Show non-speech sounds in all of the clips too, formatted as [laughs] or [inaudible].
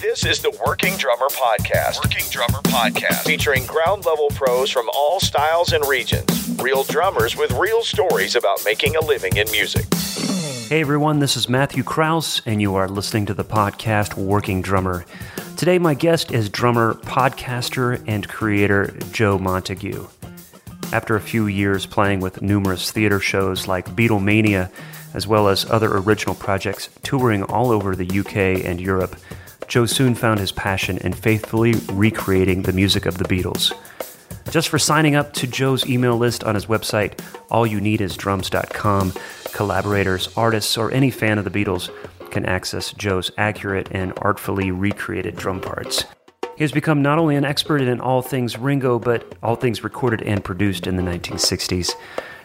This is the Working Drummer Podcast. Working Drummer Podcast. Featuring ground level pros from all styles and regions. Real drummers with real stories about making a living in music. Hey everyone, this is Matthew Kraus, and you are listening to the podcast Working Drummer. Today, my guest is drummer, podcaster, and creator Joe Montague. After a few years playing with numerous theater shows like Beatlemania, as well as other original projects touring all over the UK and Europe, Joe soon found his passion in faithfully recreating the music of the Beatles. Just for signing up to Joe's email list on his website, allyouneedisdrums.com, collaborators, artists, or any fan of the Beatles can access Joe's accurate and artfully recreated drum parts. He has become not only an expert in all things Ringo, but all things recorded and produced in the 1960s.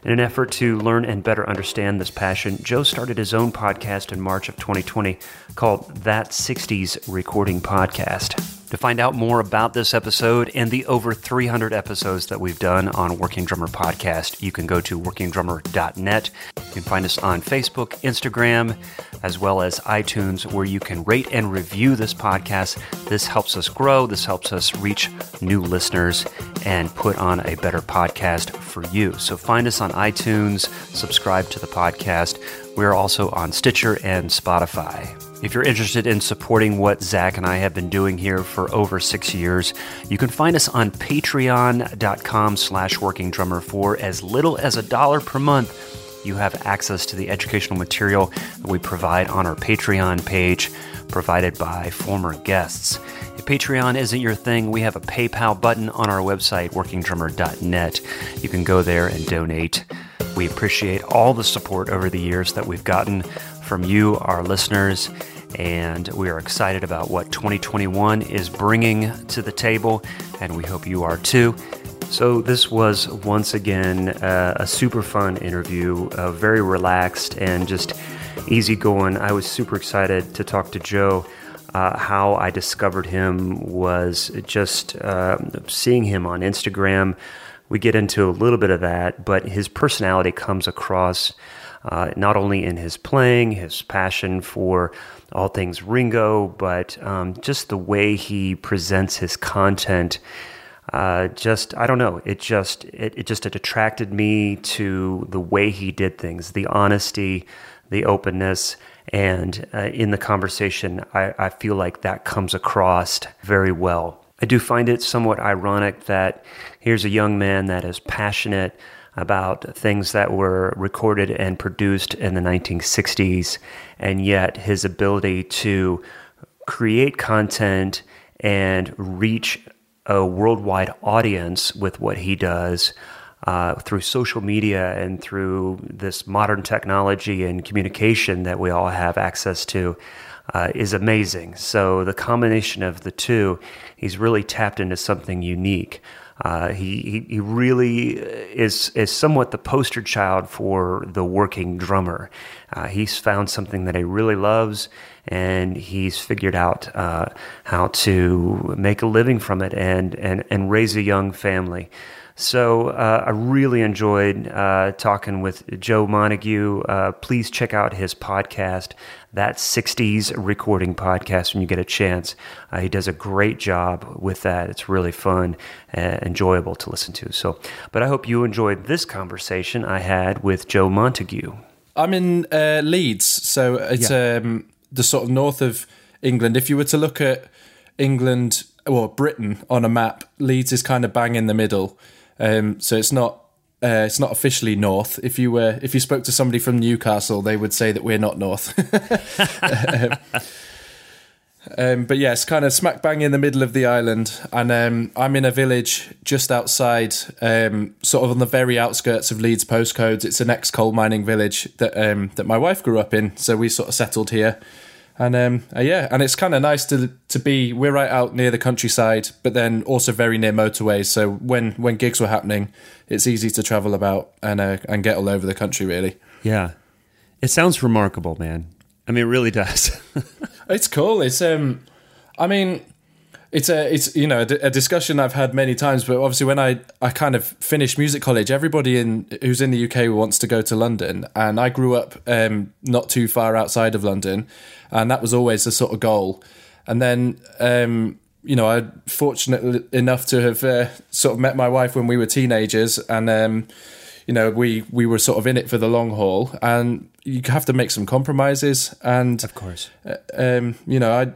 In an effort to learn and better understand this passion, Joe started his own podcast in March of 2020 called That 60s Recording Podcast. To find out more about this episode and the over 300 episodes that we've done on Working Drummer Podcast, you can go to workingdrummer.net. You can find us on Facebook, Instagram, as well as iTunes, where you can rate and review this podcast. This helps us grow, this helps us reach new listeners and put on a better podcast for you. So find us on iTunes, subscribe to the podcast. We're also on Stitcher and Spotify. If you're interested in supporting what Zach and I have been doing here for over six years, you can find us on patreon.com slash working drummer for as little as a dollar per month. You have access to the educational material that we provide on our Patreon page, provided by former guests. If Patreon isn't your thing, we have a PayPal button on our website, workingdrummer.net. You can go there and donate. We appreciate all the support over the years that we've gotten from you, our listeners, and we are excited about what 2021 is bringing to the table, and we hope you are too. So, this was once again uh, a super fun interview, uh, very relaxed and just easygoing. I was super excited to talk to Joe. Uh, how I discovered him was just uh, seeing him on Instagram. We get into a little bit of that, but his personality comes across uh, not only in his playing, his passion for all things Ringo, but um, just the way he presents his content. Uh, just I don't know. It just it, it just it attracted me to the way he did things, the honesty, the openness, and uh, in the conversation, I, I feel like that comes across very well. I do find it somewhat ironic that here's a young man that is passionate about things that were recorded and produced in the 1960s, and yet his ability to create content and reach a worldwide audience with what he does uh, through social media and through this modern technology and communication that we all have access to uh, is amazing. So, the combination of the two, he's really tapped into something unique. Uh, he, he really is is somewhat the poster child for the working drummer. Uh, he's found something that he really loves, and he's figured out uh, how to make a living from it and and and raise a young family. So uh, I really enjoyed uh, talking with Joe Montague. Uh, please check out his podcast, that 60s recording podcast, when you get a chance. Uh, he does a great job with that. It's really fun and enjoyable to listen to. So, but I hope you enjoyed this conversation I had with Joe Montague. I'm in uh, Leeds, so it's yeah. um, the sort of north of England. If you were to look at England or Britain on a map, Leeds is kind of bang in the middle. Um, so it's not uh, it's not officially north. If you were if you spoke to somebody from Newcastle, they would say that we're not north. um, [laughs] um, but yeah, it's kind of smack bang in the middle of the island, and um, I'm in a village just outside, um, sort of on the very outskirts of Leeds postcodes. It's an ex coal mining village that um, that my wife grew up in, so we sort of settled here and um, uh, yeah, and it's kind of nice to to be. We're right out near the countryside, but then also very near motorways. So when when gigs were happening, it's easy to travel about and uh, and get all over the country. Really, yeah. It sounds remarkable, man. I mean, it really does. [laughs] it's cool. It's um, I mean, it's a it's you know a, a, discussion I've had many times. But obviously, when I I kind of finished music college, everybody in who's in the UK wants to go to London, and I grew up um, not too far outside of London, and that was always the sort of goal. And then um, you know, I fortunate enough to have uh, sort of met my wife when we were teenagers, and um, you know, we we were sort of in it for the long haul, and you have to make some compromises. And of course, uh, um, you know, I.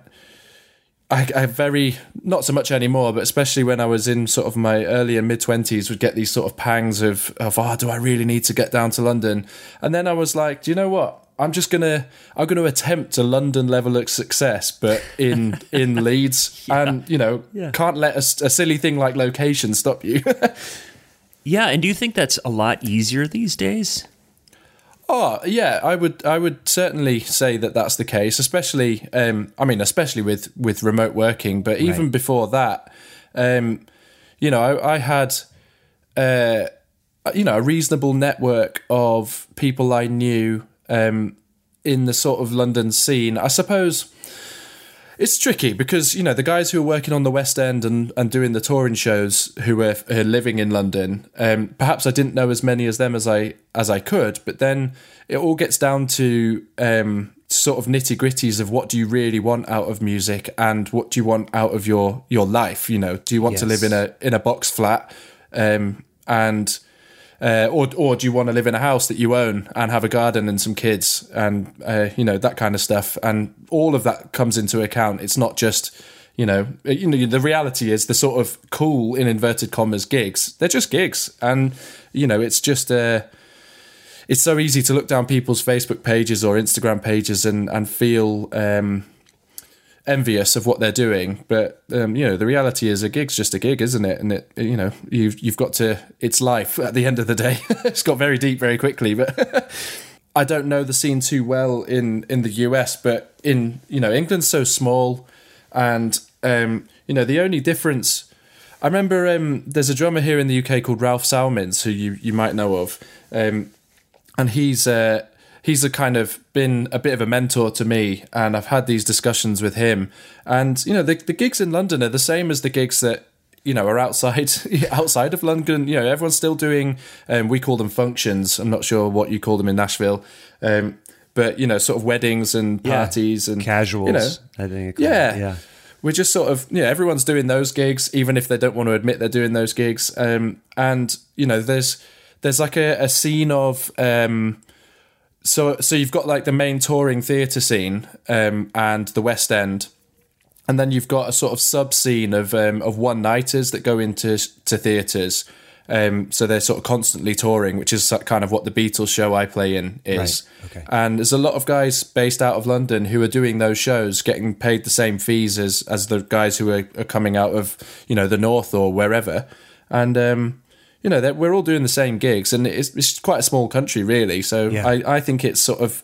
I, I very not so much anymore, but especially when I was in sort of my early and mid twenties, would get these sort of pangs of of oh, do I really need to get down to London? And then I was like, do you know what? I'm just gonna I'm gonna attempt a London level of success, but in [laughs] in Leeds, yeah. and you know, yeah. can't let a, a silly thing like location stop you. [laughs] yeah, and do you think that's a lot easier these days? Oh yeah, I would I would certainly say that that's the case, especially um, I mean especially with with remote working, but even right. before that, um, you know, I, I had uh, you know a reasonable network of people I knew um, in the sort of London scene. I suppose it's tricky because you know the guys who are working on the West End and, and doing the touring shows who are, are living in London. Um, perhaps I didn't know as many as them as I as I could, but then it all gets down to um, sort of nitty gritties of what do you really want out of music and what do you want out of your your life. You know, do you want yes. to live in a in a box flat um, and uh, or or do you want to live in a house that you own and have a garden and some kids and uh, you know that kind of stuff? And all of that comes into account. It's not just you know you know the reality is the sort of cool in inverted commas gigs. They're just gigs. And you know it's just uh it's so easy to look down people's facebook pages or instagram pages and and feel um envious of what they're doing, but um, you know the reality is a gig's just a gig, isn't it? And it you know you've you've got to it's life at the end of the day. [laughs] it's got very deep very quickly, but. [laughs] I don't know the scene too well in, in the US, but in you know England's so small, and um, you know the only difference. I remember um, there's a drummer here in the UK called Ralph Salmins, who you, you might know of, um, and he's uh, he's a kind of been a bit of a mentor to me, and I've had these discussions with him. And you know, the, the gigs in London are the same as the gigs that you know are outside [laughs] outside of London. You know, everyone's still doing. Um, we call them functions. I'm not sure what you call them in Nashville. Um, but you know, sort of weddings and parties yeah. and casuals. You know, I think. Yeah, yeah. We're just sort of yeah. Everyone's doing those gigs, even if they don't want to admit they're doing those gigs. Um, and you know, there's there's like a, a scene of um, so so you've got like the main touring theatre scene um, and the West End, and then you've got a sort of sub scene of um, of one nighters that go into to theatres. Um, so they're sort of constantly touring, which is kind of what the Beatles show I play in is. Right. Okay. And there's a lot of guys based out of London who are doing those shows, getting paid the same fees as as the guys who are, are coming out of you know the north or wherever. And um, you know, we're all doing the same gigs, and it's, it's quite a small country, really. So yeah. I, I think it's sort of.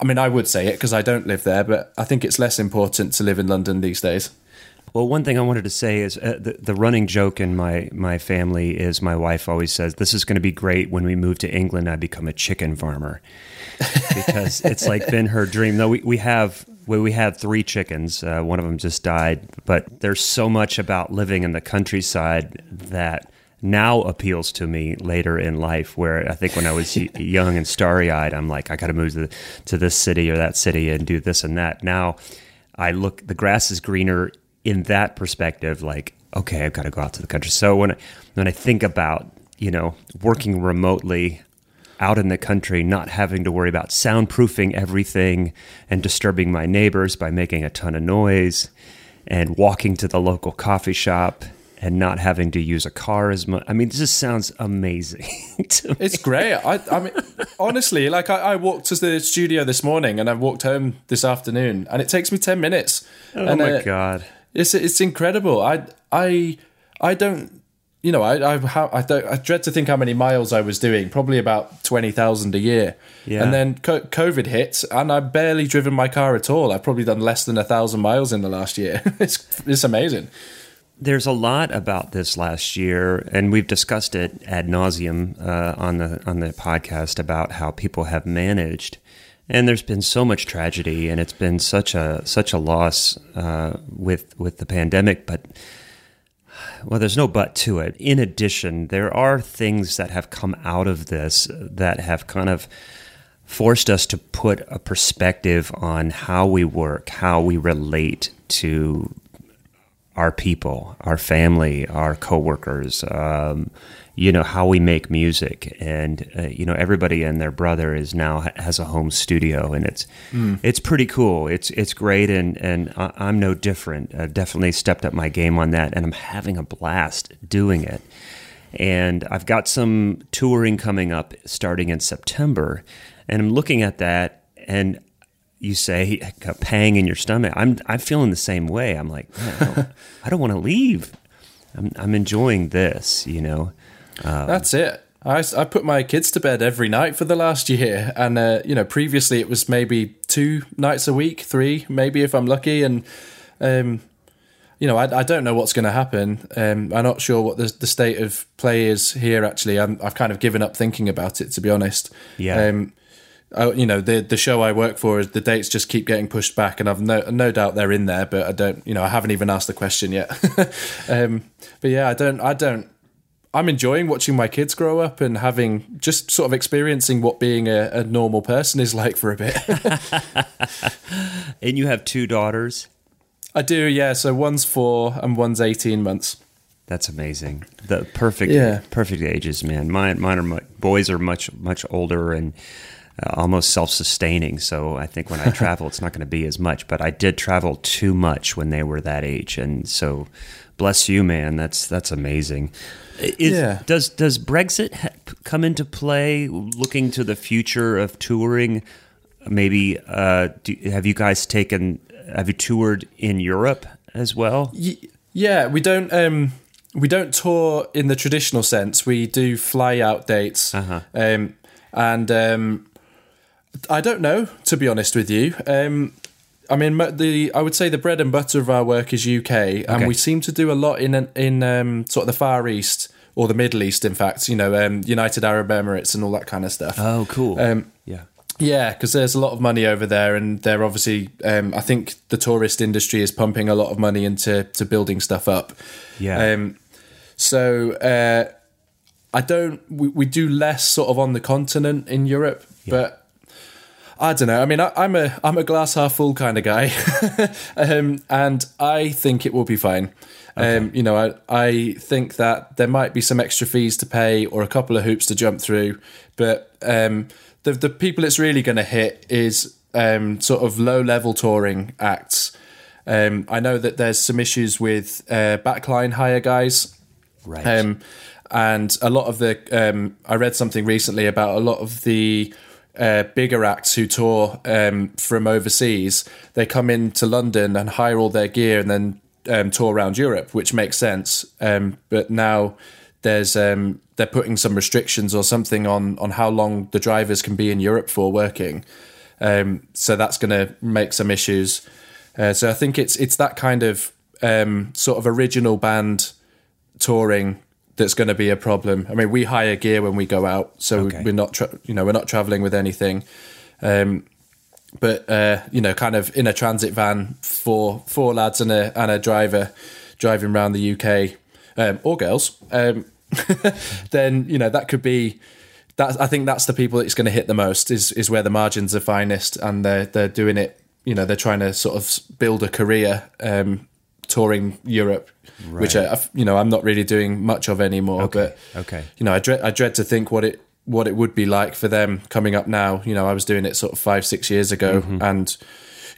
I mean, I would say it because I don't live there, but I think it's less important to live in London these days. Well, one thing I wanted to say is uh, the, the running joke in my, my family is my wife always says, This is going to be great when we move to England, I become a chicken farmer. because [laughs] it's like been her dream. No, we, we have we, we had three chickens. Uh, one of them just died, but there's so much about living in the countryside that now appeals to me later in life. Where I think when I was [laughs] young and starry eyed, I'm like, I got to move to, to this city or that city and do this and that. Now I look, the grass is greener in that perspective. Like, okay, I've got to go out to the country. So when I, when I think about you know working remotely out in the country, not having to worry about soundproofing everything and disturbing my neighbors by making a ton of noise and walking to the local coffee shop and not having to use a car as much. I mean, this just sounds amazing. [laughs] it's great. I, I, mean, honestly, like I, I, walked to the studio this morning and I walked home this afternoon, and it takes me ten minutes. Oh and, my uh, god, it's it's incredible. I I I don't. You know, I I, I, don't, I dread to think how many miles I was doing. Probably about twenty thousand a year. Yeah. And then COVID hit, and I've barely driven my car at all. I've probably done less than a thousand miles in the last year. [laughs] it's it's amazing there's a lot about this last year, and we've discussed it ad nauseum uh, on the on the podcast about how people have managed and there's been so much tragedy, and it's been such a such a loss uh, with with the pandemic. But well, there's no but to it. In addition, there are things that have come out of this that have kind of forced us to put a perspective on how we work, how we relate to our people, our family, our coworkers, um, you know, how we make music. And, uh, you know, everybody and their brother is now has a home studio and it's, mm. it's pretty cool. It's, it's great. And, and I'm no different. I've definitely stepped up my game on that and I'm having a blast doing it. And I've got some touring coming up starting in September. And I'm looking at that and you say a pang in your stomach. I'm I'm feeling the same way. I'm like, I don't, don't want to leave. I'm I'm enjoying this, you know. Um, That's it. I, I put my kids to bed every night for the last year, and uh, you know, previously it was maybe two nights a week, three maybe if I'm lucky, and um, you know, I, I don't know what's going to happen. Um, I'm not sure what the, the state of play is here. Actually, i have kind of given up thinking about it to be honest. Yeah. Um, I, you know, the the show I work for is the dates just keep getting pushed back, and I've no no doubt they're in there, but I don't, you know, I haven't even asked the question yet. [laughs] um, but yeah, I don't, I don't. I'm enjoying watching my kids grow up and having just sort of experiencing what being a, a normal person is like for a bit. [laughs] and you have two daughters. I do, yeah. So one's four and one's eighteen months. That's amazing. The perfect, yeah. perfect ages, man. Mine, mine are boys are much, much older and almost self-sustaining. So I think when I [laughs] travel, it's not going to be as much. But I did travel too much when they were that age, and so bless you, man. That's that's amazing. Is, yeah. Does does Brexit ha- come into play? Looking to the future of touring, maybe uh, do, have you guys taken? Have you toured in Europe as well? Yeah, we don't. Um, we don't tour in the traditional sense. We do fly out dates, uh-huh. um, and um, I don't know, to be honest with you. Um, I mean, the I would say the bread and butter of our work is UK, and okay. we seem to do a lot in in um, sort of the Far East or the Middle East. In fact, you know, um, United Arab Emirates and all that kind of stuff. Oh, cool. Um, yeah. Yeah, because there's a lot of money over there, and they're obviously. Um, I think the tourist industry is pumping a lot of money into to building stuff up. Yeah. Um, so uh, I don't. We, we do less sort of on the continent in Europe, yeah. but I don't know. I mean, I, am a I'm a glass half full kind of guy, [laughs] um, and I think it will be fine. Okay. Um, you know, I I think that there might be some extra fees to pay or a couple of hoops to jump through, but um, the the people it's really going to hit is um, sort of low level touring acts. Um, I know that there's some issues with uh, backline hire guys, right? Um, and a lot of the I read something recently about a lot of the uh, bigger acts who tour um, from overseas, they come into London and hire all their gear and then um, tour around Europe, which makes sense. Um, but now there's um, they're putting some restrictions or something on on how long the drivers can be in Europe for working. Um, so that's going to make some issues. Uh, so I think it's it's that kind of um, sort of original band touring that's going to be a problem. I mean, we hire gear when we go out, so okay. we're not, tra- you know, we're not traveling with anything. Um, but uh, you know, kind of in a transit van for four lads and a and a driver driving around the UK um, or girls, um, [laughs] then you know that could be. That I think that's the people it's going to hit the most is is where the margins are finest, and they're they're doing it. You know, they're trying to sort of build a career um, touring Europe right. which I, you know I'm not really doing much of anymore. Okay. But okay, you know I dread I dread to think what it what it would be like for them coming up now. You know I was doing it sort of five six years ago, mm-hmm. and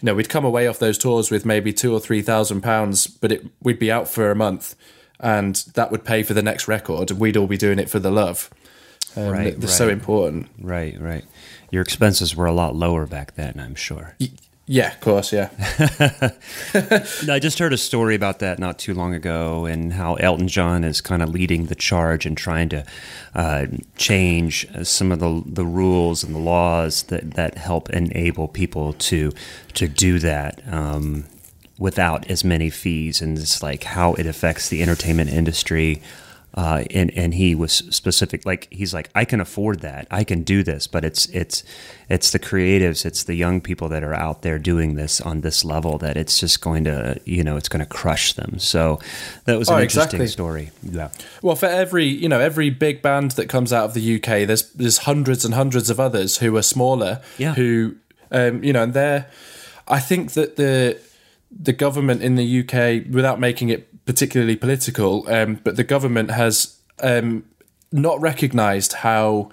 you know we'd come away off those tours with maybe two or three thousand pounds, but it, we'd be out for a month, and that would pay for the next record, and we'd all be doing it for the love. Um, right, they're right. so important. Right, right. Your expenses were a lot lower back then, I'm sure. Yeah, of course, yeah. [laughs] I just heard a story about that not too long ago, and how Elton John is kind of leading the charge and trying to uh, change some of the the rules and the laws that, that help enable people to to do that um, without as many fees, and it's like how it affects the entertainment industry. Uh, and and he was specific. Like he's like, I can afford that, I can do this, but it's it's it's the creatives, it's the young people that are out there doing this on this level that it's just going to you know it's going to crush them. So that was an Oh, interesting exactly. story. Yeah, Well, for every you know every big band that comes out of the UK, there's there's hundreds and hundreds of others who are smaller. Yeah. Who, um, you know, and they're. I think that the the government in the UK, without making it particularly political, um, but the government has um, not recognised how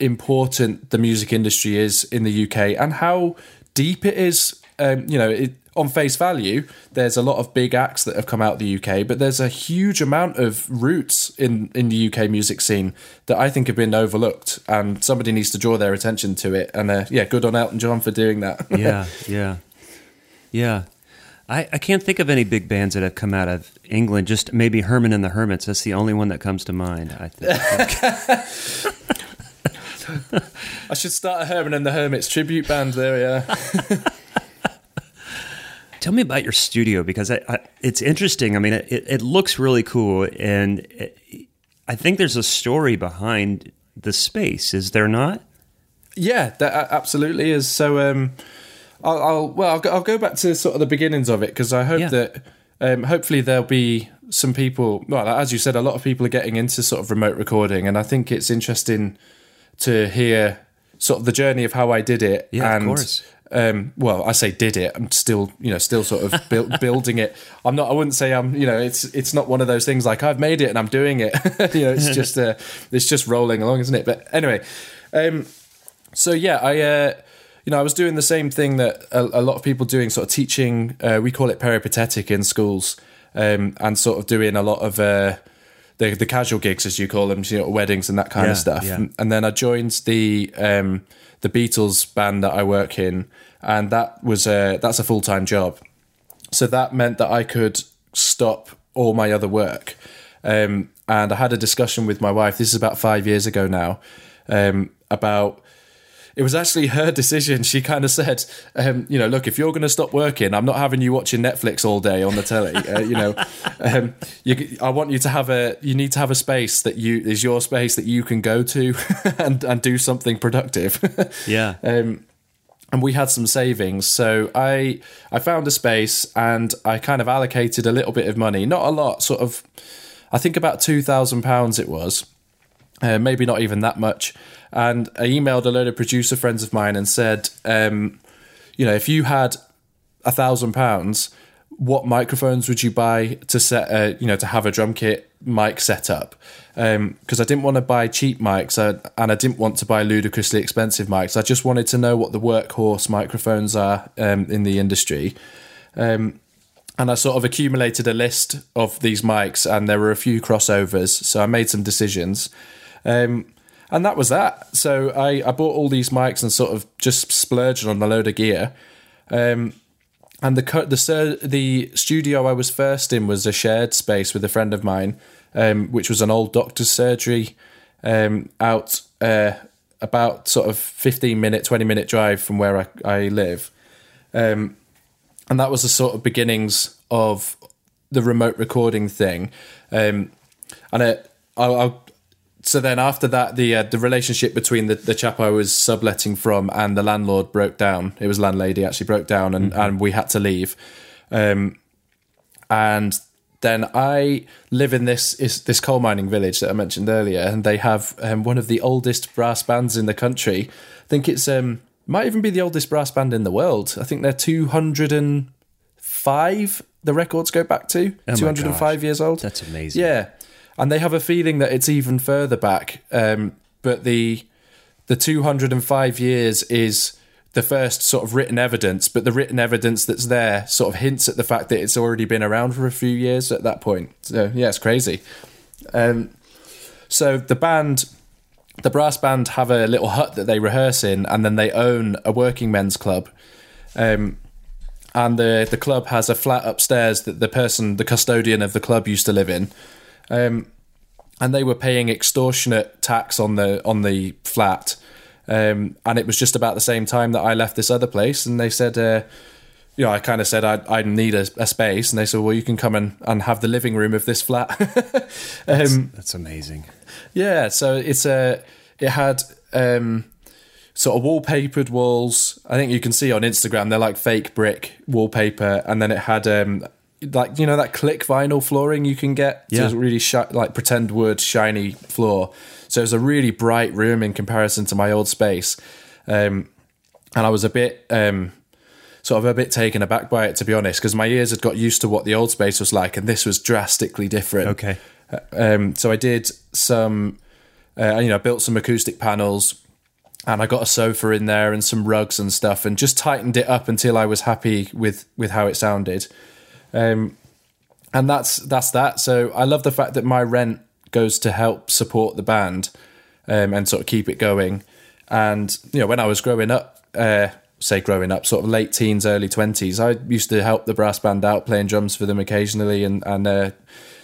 important the music industry is in the UK and how deep it is. Um, you know, it, on face value, there's a lot of big acts that have come out of the UK, but there's a huge amount of roots in, in the UK music scene that I think have been overlooked, and somebody needs to draw their attention to it. And uh, yeah, good on Elton John for doing that. yeah, [laughs] yeah, yeah. I, I can't think of any big bands that have come out of England. Just maybe Herman and the Hermits. That's the only one that comes to mind. I think. [laughs] I should start a Herman and the Hermits tribute band there. Yeah. [laughs] Tell me about your studio because I, I, it's interesting. I mean, it, it looks really cool, and it, I think there's a story behind the space. Is there not? Yeah, that absolutely is. So, um, I'll, I'll well, I'll go, I'll go back to sort of the beginnings of it because I hope Yeah. that um, hopefully there'll be some people. Well, as you said, a lot of people are getting into sort of remote recording, and I think it's interesting to hear sort of the journey of how I did it. Yeah, of and, course. Um, well, I say did it. I'm still, you know, still sort of build, [laughs] building it. I'm not. I wouldn't say I'm. You know, it's it's not one of those things like I've made it and I'm doing it. [laughs] you know, it's [laughs] just uh, it's just rolling along, isn't it? But anyway, um, so yeah, I uh, you know I was doing the same thing that a, a lot of people doing, sort of teaching. Uh, we call it peripatetic in schools, um, and sort of doing a lot of uh, the the casual gigs as you call them, you know, weddings and that kind Yeah, of stuff. yeah. And then I joined the um, the Beatles band that I work in, and that was a that's a full time job. So that meant that I could stop all my other work. Um, and I had a discussion with my wife. This is about five years ago now. Um, about it was actually her [laughs] decision. She kind of said, um, you know, look, if you're going to stop working, I'm not having you watching Netflix all day on the telly. Uh, you know, [laughs] um, you, I want you to have a, you need to have a space that you is your space that you can go to [laughs] and and do something productive. Yeah. um, and we had some savings, so I I found a space and I kind of allocated a little bit of money, not a lot, sort of, I think about two thousand pounds it was, uh, maybe not even that much. And I emailed a load of producer friends of mine and said, um, you know, if you had a thousand pounds, what microphones would you buy to set, a, you know, to have a drum kit mic set up? Because I didn't want to buy cheap mics uh, and I didn't want to buy ludicrously expensive mics. I just wanted to know what the workhorse microphones are um, in the industry. Um, and I sort of accumulated a list of these mics, and there were a few crossovers. So I made some decisions. Um, and that was that. So I, I bought all these mics and sort of just splurged on a load of gear. Um, and the the the studio I was first in was a shared space with a friend of mine, um, which was an old doctor's surgery um, out uh, about sort of fifteen minute, twenty minute drive from where I, I live, um, and that was the sort of beginnings of the remote recording thing, um, and it, I'll, I'll so then after that the uh, the relationship between the, the chap I was subletting from and the landlord broke down. It was landlady actually broke down and, and we had to leave. Um, and then I live in this is this coal mining village that I mentioned earlier, and they have um, one of the oldest brass bands in the country. I think it's um might even be the oldest brass band in the world. I think they're two hundred and five. The records go back to Oh two hundred and five years old. That's amazing. Yeah, and they have a feeling that it's even further back. Um, but the the 205 years is the first sort of written evidence, but the written evidence that's there sort of hints at the fact that it's already been around for a few years at that point. So yeah, it's crazy. Um, so the band, the brass band, have a little hut that they rehearse in, and then they own a working men's club. Um, and the the club has a flat upstairs that the person, the custodian of the club, used to live in. Um, and they were paying extortionate tax on the on the flat. Um, and it was just about the same time that I left this other place, and they said, uh, you know, I kind of said I I need a, a, space, and they said, well, you can come and, and have the living room of this flat. [laughs] um, that's, that's, amazing. Yeah, so it's a it had um, sort of wallpapered walls. I think you can see on Instagram they're like fake brick wallpaper, and then it had um, like you know that click vinyl flooring you can get. Yeah. So really shi- like pretend wood shiny floor. So it was a really bright room in comparison to my old space, um, and I was a bit. Um, sort of a bit taken aback by it to be honest because my ears had got used to what the old space was like and this was drastically different okay uh, um, so i did some uh, you know built some acoustic panels and I got a sofa in there and some rugs and stuff, and just tightened it up until I was happy with with how it sounded. Um, and that's that's that. So I love the fact that my rent goes to help support the band um, and sort of keep it going. And you know, when I was growing up, uh, say growing up, sort of late teens, early twenties, I used to help the brass band out, playing drums for them occasionally, and and uh,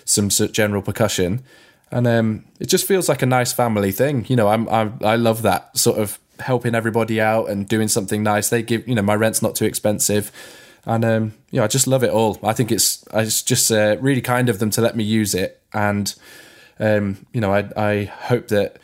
some general percussion and um, it just feels like a nice family thing. You know, I'm, I'm I love that sort of helping everybody out and doing something nice. They give you know my rent's not too expensive, and um, know I just love it all. I think it's it's just uh, really kind of them to let me use it, and um, you know I I hope that.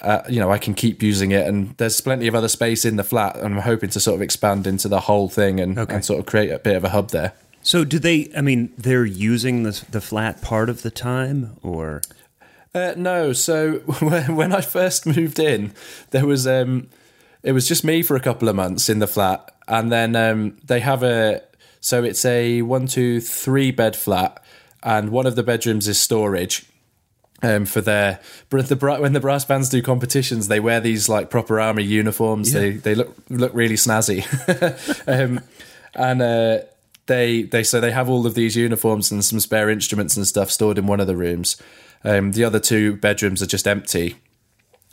Uh, you know, I can keep using it, and there's plenty of other space in the flat, and I'm hoping to sort of expand into the whole thing and, okay. and sort of create a bit of a hub there. So, do they? I mean, they're using the the flat part of the time, or uh, no, so [laughs] when I first moved in, there was um, it was just me for a couple of months in the flat, and then um, they have a so it's a one, two, three bed flat, and one of the bedrooms is storage. Um, for their the when the brass bands do competitions, they wear these like proper army uniforms. Yeah. They they look look really snazzy, [laughs] um, and uh, they they so they have all of these uniforms and some spare instruments and stuff stored in one of the rooms. Um, the other two bedrooms are just empty.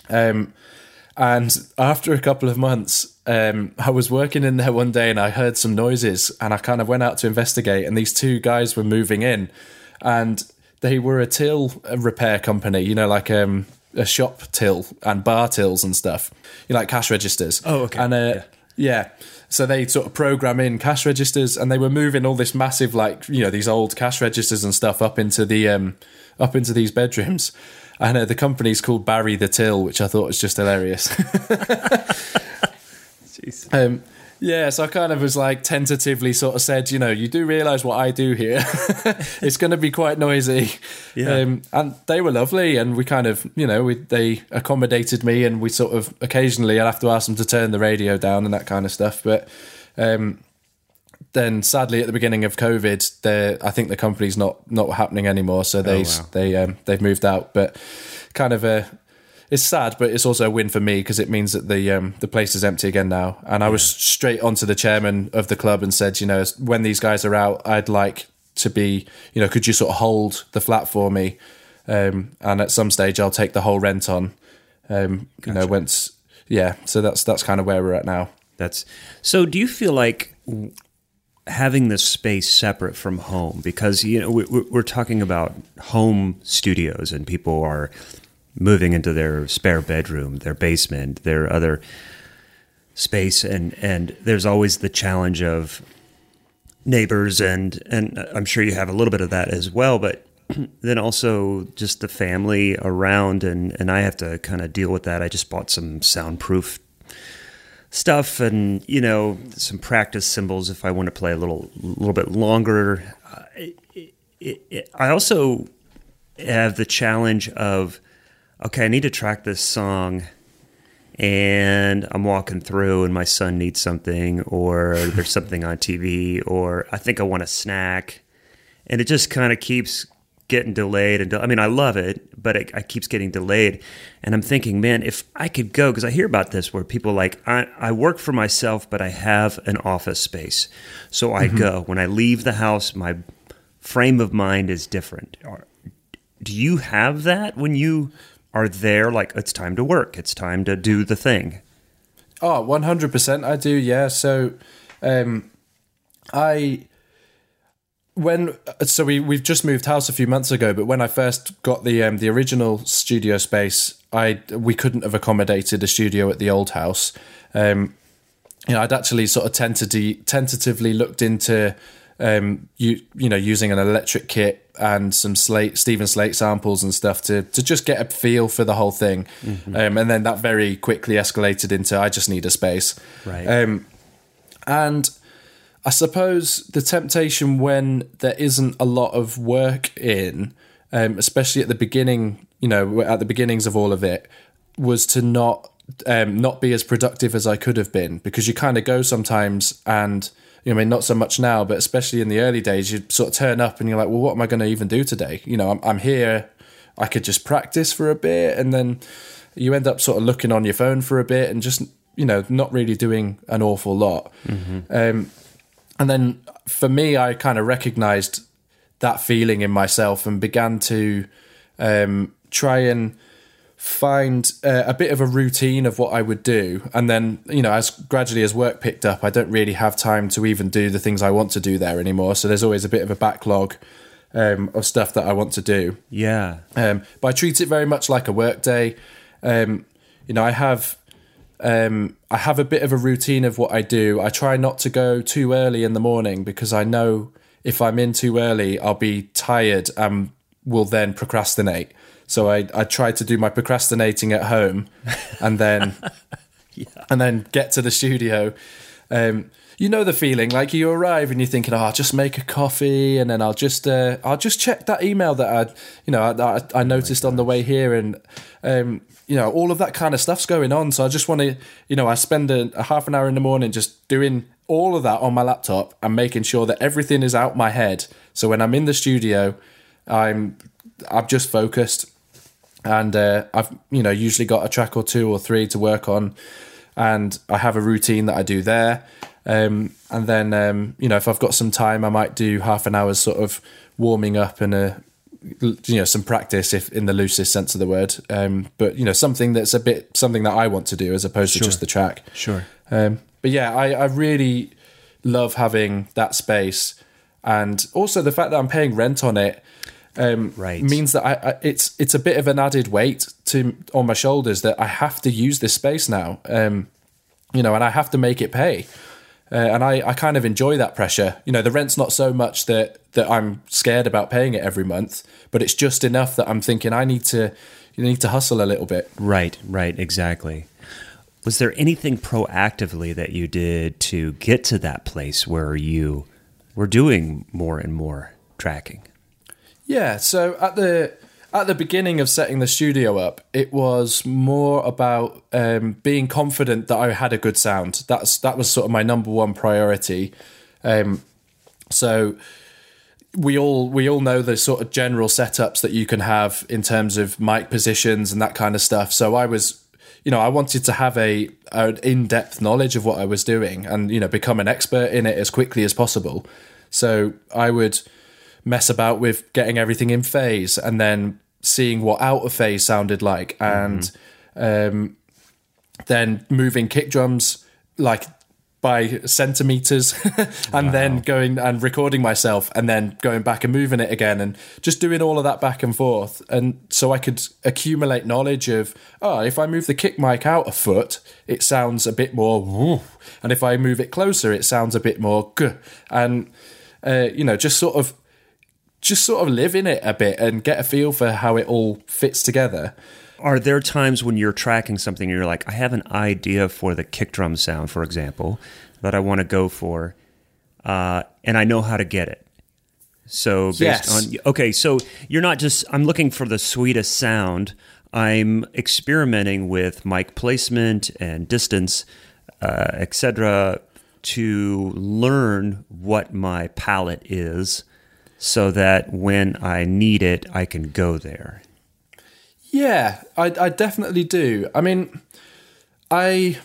Um, and after a couple of months, um, I was working in there one day and I heard some noises and I kind of went out to investigate. And these two guys were moving in and they were a till repair company, you know, like um, a shop till and bar tills and stuff, you know, like cash registers. Oh, okay. And uh, yeah. yeah. So they sort of program in cash registers and they were moving all this massive, like, you know, these old cash registers and stuff up into the um, up into these bedrooms. And know the company's called Barry the Till, which I thought was just hilarious. [laughs] [laughs] Jeez. Um, yeah, so I kind of was like tentatively sort of said, you know, you do realize what I do here. [laughs] it's going to be quite noisy. Yeah. Um, and they were lovely. And we kind of, you know, we, they accommodated me and we sort of occasionally I'd have to ask them to turn the radio down and that kind of stuff. But um, then sadly at the beginning of COVID, I think the company's not not happening anymore. So they oh, wow. they um, they've moved out. But kind of a it's sad, but it's also a win for me because it means that the um, the place is empty again now. And I was straight onto the chairman of the club and said, you know, when these guys are out, I'd like to be, you know, could you sort of hold the flat for me? Um, and at some stage, I'll take the whole rent on. Um, gotcha. You know, once yeah. So that's that's kind of where we're at now. That's so. Do you feel like having this space separate from home because you know we, we're talking about home studios and people are moving into their spare bedroom, their basement, their other space, and and there's always the challenge of neighbors and and uh, I'm sure you have a little bit of that as well, but [clears throat] then also just the family around and and I have to kind of deal with that. I just bought some soundproof stuff and you know some practice cymbals if I want to play a little little bit longer. Uh, it, it, it, I also have the challenge of okay, I need to track this song and I'm walking through and my son needs something or there's something on TV or I think I want a snack and it just kind of keeps getting delayed and I mean I love it but it, it, keeps getting delayed. And I'm thinking man if I could go because I hear about this where people like I, I work for myself but I have an office space. So I mm-hmm. go. When I leave the house my frame of mind is different. Do you have that when you are there? Like it's time to work. It's time to do the thing. Oh 100% I do. Yeah. So um I when so we we've just moved house a few months ago, but when I first got the um, the original studio space, I we couldn't have accommodated a studio at the old house. Um, you know, I'd actually sort of tentatively tentatively looked into um, you you know using an electric kit and some slate Steven Slate samples and stuff to to just get a feel for the whole thing, mm-hmm. um, and then that very quickly escalated into I just need a space, right? Um, and I suppose the temptation when there isn't a lot of work in, um, especially at the beginning, you know, at the beginnings of all of it, was to not um, not be as productive as I could have been because you kind of go sometimes and you know, I mean, not so much now, but especially in the early days, you sort of turn up and you're like, well, what am I going to even do today? You know, I'm, I'm here. I could just practice for a bit, and then you end up sort of looking on your phone for a bit and just you know not really doing an awful lot. Mm-hmm. Um, and then for me, I kind of recognized that feeling in myself and began to um, try and find uh, a bit of a routine of what I would do. And then, you know, as gradually as work picked up, I don't really have time to even do the things I want to do there anymore. So there's always a bit of a backlog um, of stuff that I want to do. Yeah. Um, but I treat it very much like a work day. Um, you know, I have. Um, I have a bit of a routine of what I do. I try not to go too early in the morning because I know if I'm in too early, I'll be tired and will then procrastinate. So I I tried to do my procrastinating at home, [laughs] and then yeah. and then get to the studio. Um, you know the feeling like you arrive and you're thinking, oh, I'll just make a coffee and then I'll just uh, I'll just check that email that I you know I, I noticed oh on the way here and um, you know all of that kind of stuff's going on. So I just want to you know I spend a, a half an hour in the morning just doing all of that on my laptop and making sure that everything is out my head. So when I'm in the studio, I'm I'm just focused and uh, I've you know usually got a track or two or three to work on, and I have a routine that I do there. Um, and then um, you know if I've got some time, I might do half an hour's sort of warming up and a you know some practice if in the loosest sense of the word. Um, but you know something that's a bit something that I want to do as opposed sure. to just the track. Sure. Um, but yeah, I, I really love having that space, and also the fact that I'm paying rent on it um, right. means that I, I, it's it's a bit of an added weight to on my shoulders that I have to use this space now, um, you know, and I have to make it pay. Uh, and I, I kind of enjoy that pressure. You know, the rent's not so much that that I'm scared about paying it every month, but it's just enough that I'm thinking I need to you need to hustle a little bit. Right, right, exactly. Was there anything proactively that you did to get to that place where you were doing more and more tracking? Yeah, so at the at the beginning of setting the studio up, it was more about um, being confident that I had a good sound. That's that was sort of my number one priority. Um, so we all we all know the sort of general setups that you can have in terms of mic positions and that kind of stuff. So I was, you know, I wanted to have a an in depth knowledge of what I was doing and you know become an expert in it as quickly as possible. So I would mess about with getting everything in phase and then seeing what out of phase sounded like and mm-hmm. um, then moving kick drums like by centimeters [laughs] and wow. then going and recording myself and then going back and moving it again and just doing all of that back and forth and so I could accumulate knowledge of oh if I move the kick mic out a foot it sounds a bit more woo, and if I move it closer it sounds a bit more guh. and uh, you know just sort of just sort of live in it a bit and get a feel for how it all fits together. Are there times when you're tracking something and you're like, I have an idea for the kick drum sound, for example, that I want to go for, uh, and I know how to get it? So based yes. on okay, so you're not just I'm looking for the sweetest sound. I'm experimenting with mic placement and distance, uh, etc., to learn what my palette is so that when I need it, I can go there. Yeah, I, I definitely do. I mean, I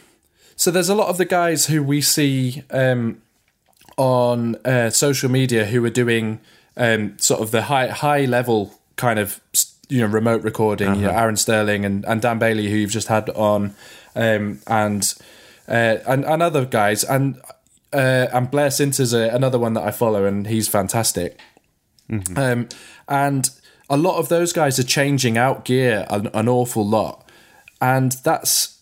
so there's a lot of the guys who we see um, on uh, social media who are doing um, sort of the high high level kind of you know remote recording. Uh-huh. You know, uh-huh. Aaron Sterling and, and Dan Bailey, who you've just had on, um, and, uh, and and other guys, and uh, and Blair Sinta's another one that I follow, and he's fantastic. Mm-hmm. Um, and a lot of those guys are changing out gear an, an awful lot. And that's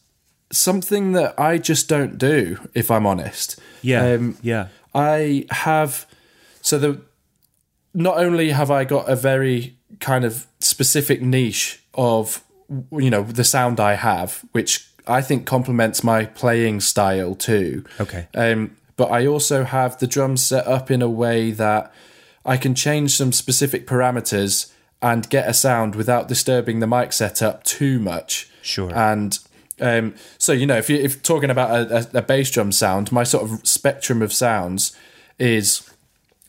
something that I just don't do, if I'm honest. Yeah, Um, yeah, I have so the not only have I got a very kind of specific niche of you know the sound I have, which I think complements my playing style too. Okay. Um, but I also have the drums set up in a way that I can change some specific parameters and get a sound without disturbing the mic setup too much. Sure. And um, so you know, if you're if talking about a, a, a bass drum sound, my sort of spectrum of sounds is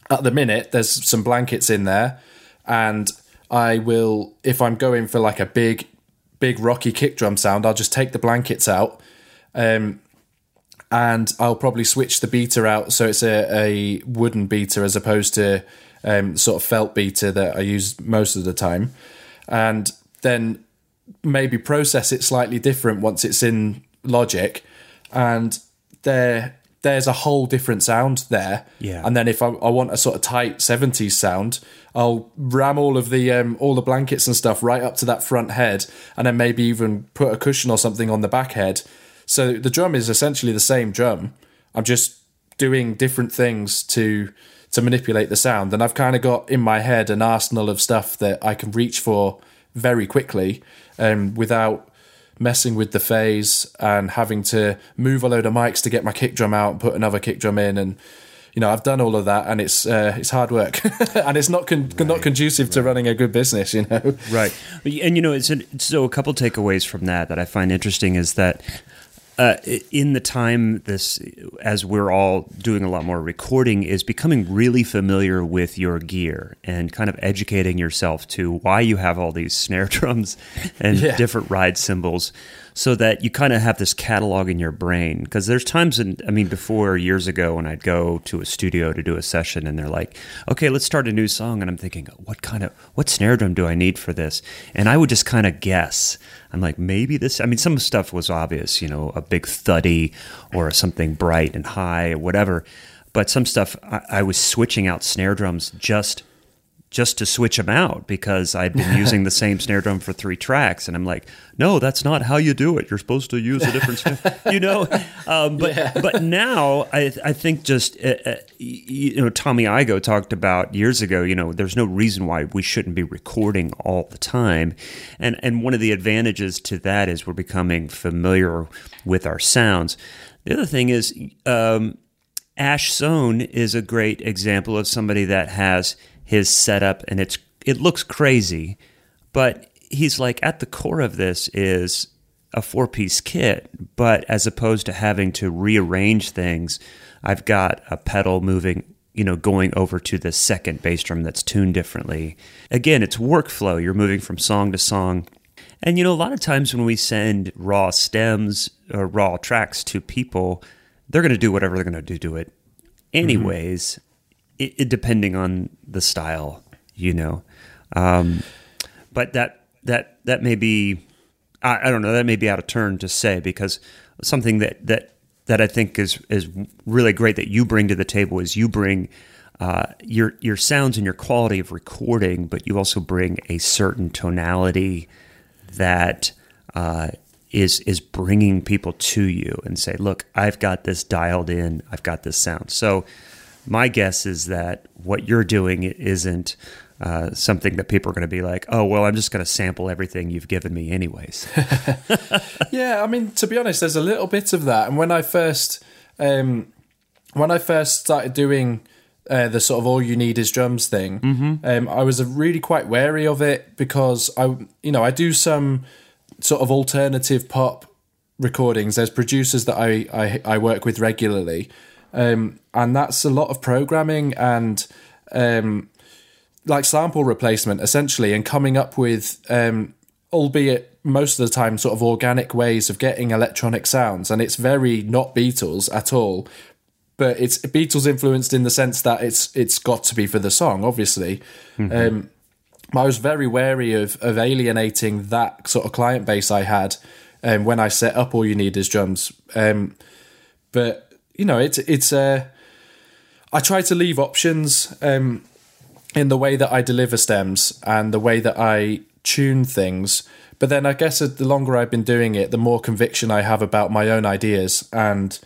at the minute there's some blankets in there, and I will if I'm going for like a big, big rocky kick drum sound, I'll just take the blankets out. Um, and I'll probably switch the beater out so it's a, a wooden beater as opposed to um, sort of felt beater that I use most of the time, and then maybe process it slightly different once it's in Logic, and there there's a whole different sound there. Yeah. And then if I, I want a sort of tight '70s sound, I'll ram all of the um, all the blankets and stuff right up to that front head, and then maybe even put a cushion or something on the back head. So the drum is essentially the same drum. I'm just doing different things to to manipulate the sound, and I've kind of got in my head an arsenal of stuff that I can reach for very quickly, um, without messing with the phase and having to move a load of mics to get my kick drum out and put another kick drum in and you know I've done all of that and it's uh, it's hard work. [laughs] And it's not con- not conducive to running a good business you know? Right. And you know, it's an, so a couple takeaways from that that I find interesting is that uh, in the time this as we're all doing a lot more recording is becoming really familiar with your gear and kind of educating yourself to why you have all these snare [laughs] drums and Yeah. different ride cymbals so that you kind of have this catalog in your brain. Because there's times in i mean before years ago when i'd go to a studio to do a session and they're like okay let's start a new song. And i'm thinking what kind of what snare drum do i need for this? And i would just kind of guess. I'm like maybe this i mean some stuff was obvious you know a big thuddy or something bright and high or whatever. But some stuff I, I was switching out snare drums just just to switch them out because I'd been using the same snare drum for three tracks, and I'm like, no, that's not how you do it. You're supposed to use a different, snare, [laughs] you know. Um, but but now I I think just uh, uh, you know Tommy Igoe talked about years ago. You know, there's no reason why we shouldn't be recording all the time, and and one of the advantages to that is we're becoming familiar with our sounds. The other thing is. Um, Ash Soan is a great example of somebody that has his setup and it's it looks crazy, but he's like at the core of this is a four piece kit, but as opposed to having to rearrange things, I've got a pedal moving, you know, going over to the second bass drum that's tuned differently. Again, it's workflow. You're moving from song to song. And you know, a lot of times when we send raw stems or raw tracks to people, they're going to do whatever they're going to do to it, mm-hmm. anyways. It, it, depending on the style, you know. Um, but that that that may be, I, I don't know, that may be out of turn to say because something that that that I think is is really great that you bring to the table is you bring uh, your your sounds and your quality of recording, but you also bring a certain tonality that uh, is is bringing people to you and say, "Look, I've got this dialed in. I've got this sound." So, my guess is that what you're doing isn't uh, something that people are going to be like, "Oh, well, I'm just going to sample everything you've given me, anyways." [laughs] yeah, I mean, to be honest, there's a little bit of that. And when I first um, when I first started doing uh, the sort of all you need is drums thing, Mm-hmm. um, I was really quite wary of it because I, you know, I do some sort of alternative pop recordings. There's producers that I I, I work with regularly, um, and that's a lot of programming and um, like sample replacement essentially, and coming up with, um, albeit most of the time, sort of organic ways of getting electronic sounds, and it's very not Beatles at all but it's Beatles influenced in the sense that it's it's got to be for the song, obviously. Um, I was very wary of of alienating that sort of client base I had um, when I set up all you need is drums. Um, but you know, it's it's uh, I try to leave options um, in the way that I deliver stems and the way that I tune things but then I guess the longer I've been doing it, the more conviction I have about my own ideas, and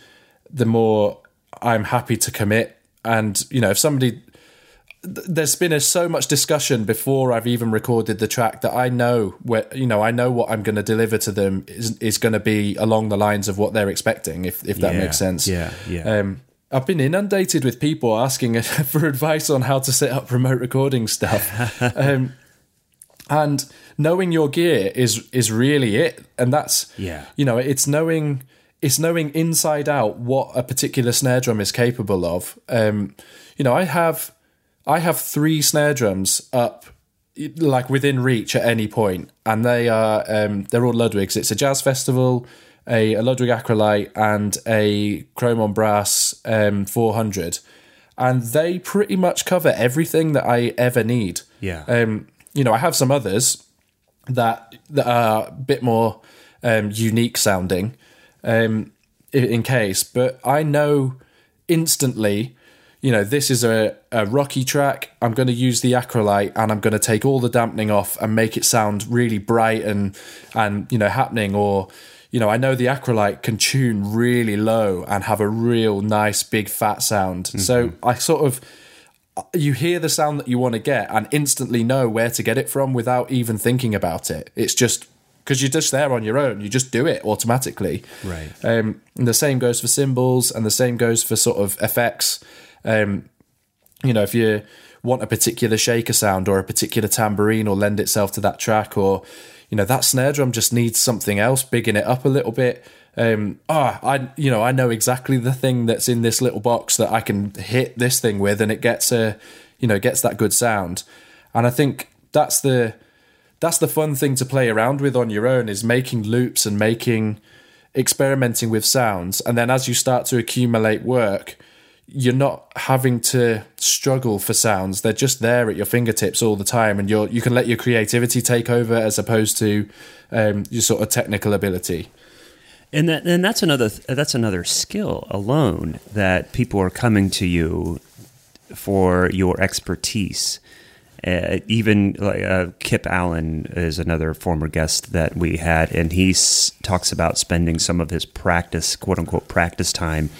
the more I'm happy to commit. And you know, if somebody there's been a, so much discussion before I've even recorded the track that I know where you know I know what I'm going to deliver to them is is going to be along the lines of what they're expecting if if that Yeah, makes sense. yeah, yeah. Um, I've been inundated with people asking [laughs] for advice on how to set up remote recording stuff. [laughs] um, and knowing your gear is is really it and that's Yeah. you know it's knowing it's knowing inside out what a particular snare drum is capable of um you know i have i have three snare drums up like within reach at any point and they are um they're all ludwigs it's a jazz festival a, a ludwig acrolite and a chrome on brass um 400 and they pretty much cover everything that i ever need Yeah. um, you know, I have some others that that are a bit more um, unique sounding, um, in case, but I know instantly. You know, this is a, a rocky track. I'm going to use the acrolite and I'm going to take all the dampening off and make it sound really bright and and you know happening. Or you know, I know the acrolite can tune really low and have a real nice big fat sound. So I sort of you hear the sound that you want to get and instantly know where to get it from without even thinking about it. It's just because you're just there on your own. You just do it automatically. Right. Um, and the same goes for cymbals, and the same goes for sort of effects. Um, you know, if you want a particular shaker sound or a particular tambourine or lend itself to that track, or you know that snare drum just needs something else, bigging it up a little bit. Um, ah, I you know I know exactly the thing that's in this little box that I can hit this thing with, and it gets a you know gets that good sound. And I think that's the that's the fun thing to play around with on your own is making loops and making experimenting with sounds and then as you start to accumulate work you're not having to struggle for sounds they're just there at your fingertips all the time and you're you can let your creativity take over as opposed to um, your sort of technical ability And that and that's another that's another skill alone that people are coming to you for your expertise. Uh, even like uh, Kip Allen is another former guest that we had, and he s- talks about spending some of his practice, quote unquote, practice time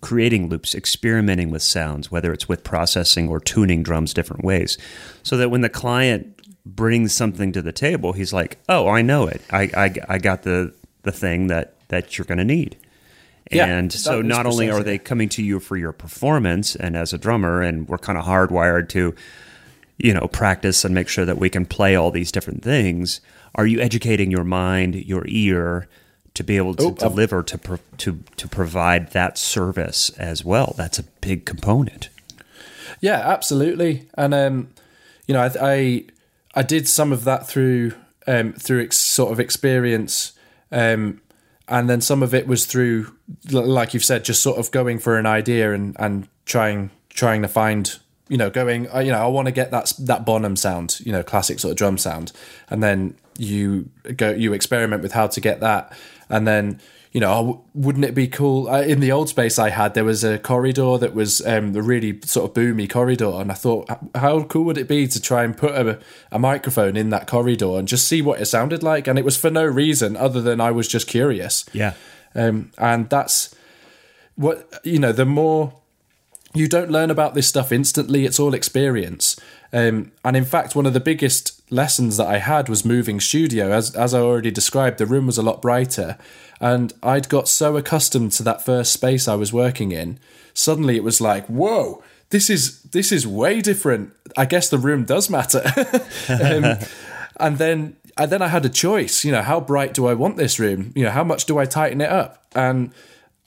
creating loops, experimenting with sounds, whether it's with processing or tuning drums different ways, so that when the client brings something to the table, he's like, "Oh, I know it. I I, I got the the thing that that you're going to need." Yeah, and so not only are they coming to you for your performance and as a drummer, and we're kind of hardwired to, you know, practice and make sure that we can play all these different things. Are you educating your mind, your ear, to be able to Oh, deliver to pro- to to provide that service as well? That's a big component. Yeah, absolutely. And um, you know, I, I I did some of that through um, through ex- sort of experience, um, and then some of it was through, like you've said, just sort of going for an idea and and trying trying to find. You know, going. You know, I want to get that that Bonham sound. You know, classic sort of drum sound, and then you go you experiment with how to get that, and then you know, wouldn't it be cool? Uh, in the old space I had, there was a corridor that was um, the really sort of boomy corridor, and I thought, how cool would it be to try and put a, a microphone in that corridor and just see what it sounded like? And it was for no reason other than I was just curious. Yeah. Um, and that's what you know. The more you don't learn about this stuff instantly; it's all experience. Um, and in fact, one of the biggest lessons that I had was moving studio. As as I already described, the room was a lot brighter, and I'd got so accustomed to that first space I was working in. Suddenly, it was like, whoa. This is this is way different. I guess the room does matter. [laughs] um, [laughs] and then and then I had a choice. You know, how bright do I want this room? You know, how much do I tighten it up? And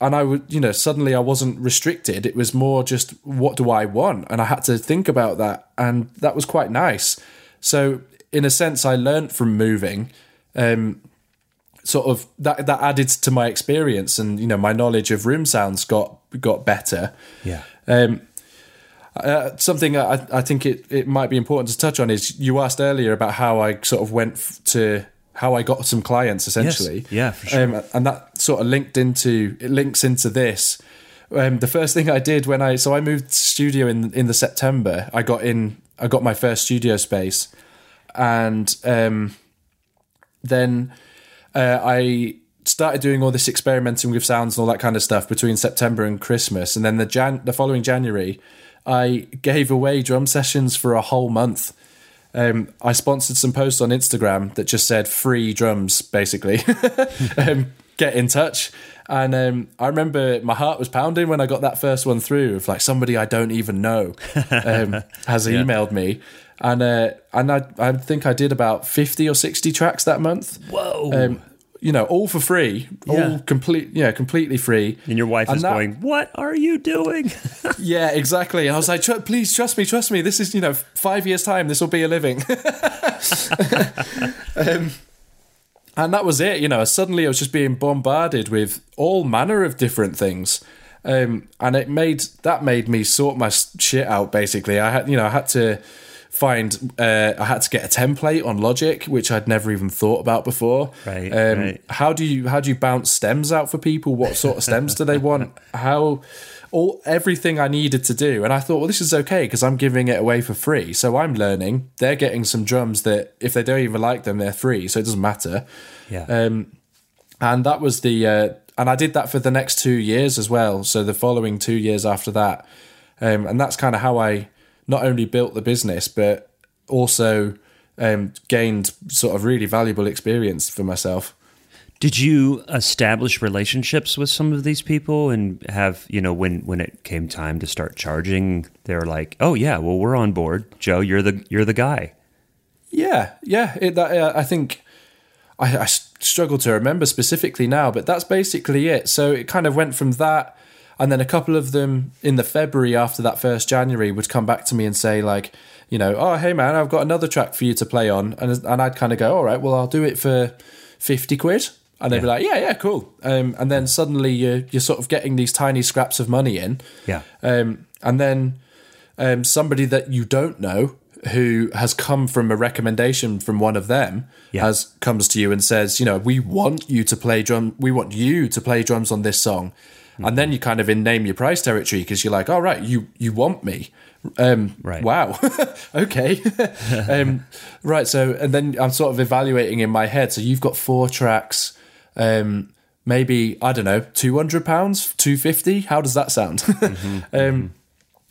and I would, you know, suddenly I wasn't restricted. It was more just what do I want, and I had to think about that, and that was quite nice. So in a sense, I learned from moving. Um, sort of that that added to my experience, and you know, my knowledge of room sounds got got better. Yeah. Um, uh, something I, I think it, it might be important to touch on is you asked earlier about how I sort of went f- to how I got some clients essentially. Yeah, for sure. Um, and that sort of linked into it links into this. Um, the first thing I did when I so I moved studio in in the September. I got in. I got my first studio space, and um, then uh, I started doing all this experimenting with sounds and all that kind of stuff between September and Christmas, and then the Jan the following January, I gave away drum sessions for a whole month. Um, I sponsored some posts on Instagram that just said free drums, basically. [laughs] um, get in touch. And um, I remember my heart was pounding when I got that first one through of like somebody I don't even know um, [laughs] has yeah. emailed me. And uh, and I, I think I did about 50 or 60 tracks that month. Whoa. You know, all for free, yeah. all complete, yeah, completely free. And your wife and is that, going, "What are you doing?" [laughs] yeah, exactly. I was like, "Please trust me, trust me. This is, you know, five years time. This will be a living." [laughs] um, and that was it. You know, suddenly I was just being bombarded with all manner of different things, um, and it made that made me sort my shit out. Basically, I had, you know, I had to find uh, I had to get a template on Logic, which I'd never even thought about before. Right, um, right. How do you how do you bounce stems out for people? What sort of stems do they want? [laughs] How all everything I needed to do, and I thought, well, this is okay because I'm giving it away for free. So I'm learning. They're getting some drums that if they don't even like them, they're free. So it doesn't matter. Yeah. Um, and that was the uh, and I did that for the next two years as well. So the following two years after that, um, and that's kind of how I not only built the business but also um, gained sort of really valuable experience for myself. Did you establish relationships with some of these people and have, you know, when when it came time to start charging, they're like, "Oh yeah, well we're on board. Joe, you're the you're the guy." Yeah, yeah. It, that, uh, I think I, I struggle to remember specifically now, but that's basically it. So it kind of went from that and then a couple of them in the February after that first January would come back to me and say like, you know, oh hey man, I've got another track for you to play on, and and I'd kind of go, all right, well I'll do it for fifty quid, and they'd yeah. be like, yeah, yeah, cool, um, and then suddenly you're you're sort of getting these tiny scraps of money in, yeah, um, and then um, somebody that you don't know who has come from a recommendation from one of them yeah. has comes to you and says, you know, we want you to play drum, we want you to play drums on this song Mm-hmm. And then you kind of in name your price territory because you're like, all oh, right, you you want me. Um, right. Wow. [laughs] okay. [laughs] um, right. So, and then I'm sort of evaluating in my head. So you've got four tracks. Um, maybe I don't know, two hundred pounds, two fifty. How does that sound? [laughs] Mm-hmm, um, mm-hmm.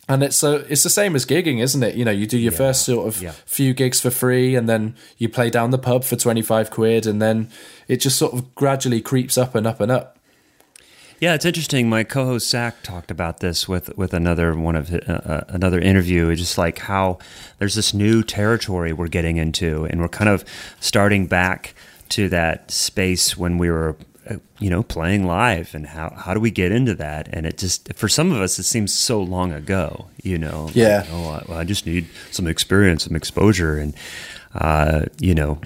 And it's so it's the same as gigging, isn't it? You know, you do your yeah, first sort of yeah. few gigs for free, and then you play down the pub for twenty five quid, and then it just sort of gradually creeps up and up and up. Yeah, it's interesting. My co-host Zach talked about this with with another one of uh, uh, another interview. It's just like how there's this new territory we're getting into, and we're kind of starting back to that space when we were uh, you know playing live and how how do we get into that and it just for some of us it seems so long ago you know yeah like, oh I, well, I just need some experience some exposure and uh, you know,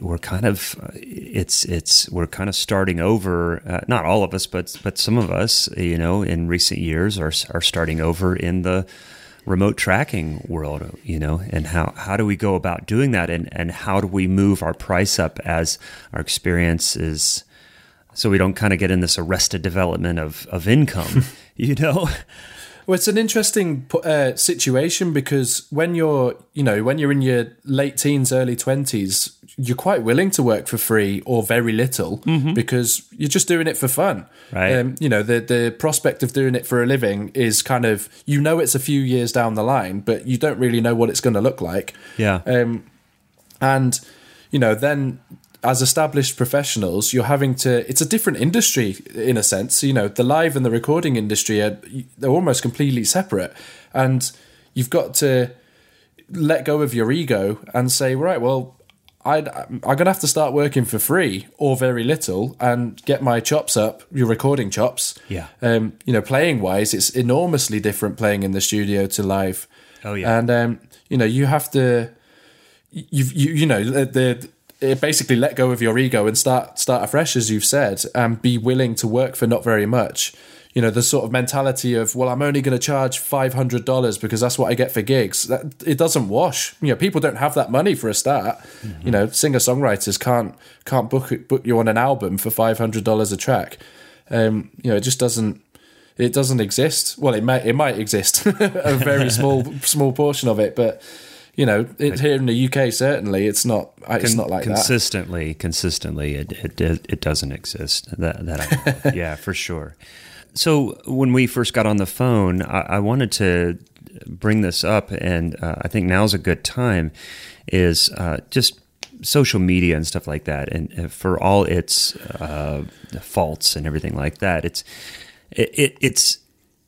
we're kind of it's it's we're kind of starting over. Uh, not all of us, but but some of us, you know, in recent years are are starting over in the remote tracking world. You know, and how how do we go about doing that, and and how do we move our price up as our experience is. So we don't kind of get in this arrested development of, of income, [laughs] you know. Well, it's an interesting uh, situation because when you're, you know, when you're in your late teens, early twenties, you're quite willing to work for free or very little mm-hmm. because you're just doing it for fun. Right. Um, you know, the the prospect of doing it for a living is kind of you know it's a few years down the line, but you don't really know what it's going to look like. Yeah. Um, and you know, then as established professionals, you're having to. It's a different industry in a sense. You know, the live and the recording industry are they're almost completely separate, and you've got to let go of your ego and say, right, well, i am going to have to start working for free or very little and get my chops up, your recording chops. Yeah. Um, you know, playing wise, it's enormously different playing in the studio to live. Oh yeah. And um, you know, you have to. You've you you know the, the basically let go of your ego and start start afresh, as you've said, and be willing to work for not very much. You know, the sort of mentality of, well, I'm only going to charge five hundred dollars because that's what I get for gigs. That it doesn't wash. You know, people don't have that money for a start. Mm-hmm. You know, singer songwriters can't can't book book you on an album for five hundred dollars a track. Um, you know, it just doesn't it doesn't exist. Well, it might it might exist [laughs] a very [laughs] small small portion of it, but you know, it, here in the UK, certainly it's not. It's Con- not like consistently, consistently, it it it doesn't exist. That that [laughs] yeah, for sure. So when we first got on the phone, I, I wanted to bring this up, and uh, I think now's a good time. Is uh, just social media and stuff like that, and uh, for all its uh, faults and everything like that, it's it, it it's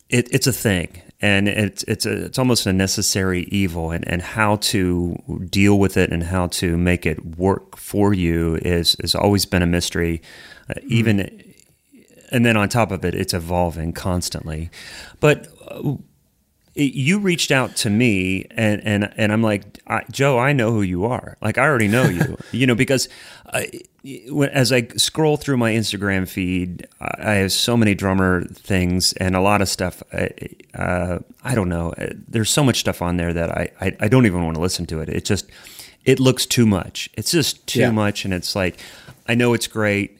it, it's a thing, and it's it's a, it's almost a necessary evil, and, and how to deal with it and how to make it work for you is has always been a mystery. Uh, even and then on top of it, it's evolving constantly. But uh, it, you reached out to me, and and and I'm like, I, Joe, I know who you are. Like I already know you, [laughs] you know, because when, as I scroll through my Instagram feed, I have so many drummer things and a lot of stuff. Uh, I don't know. There's so much stuff on there that I, I, I don't even want to listen to it. It just it looks too much. It's just too Yeah. much, and it's like I know it's great.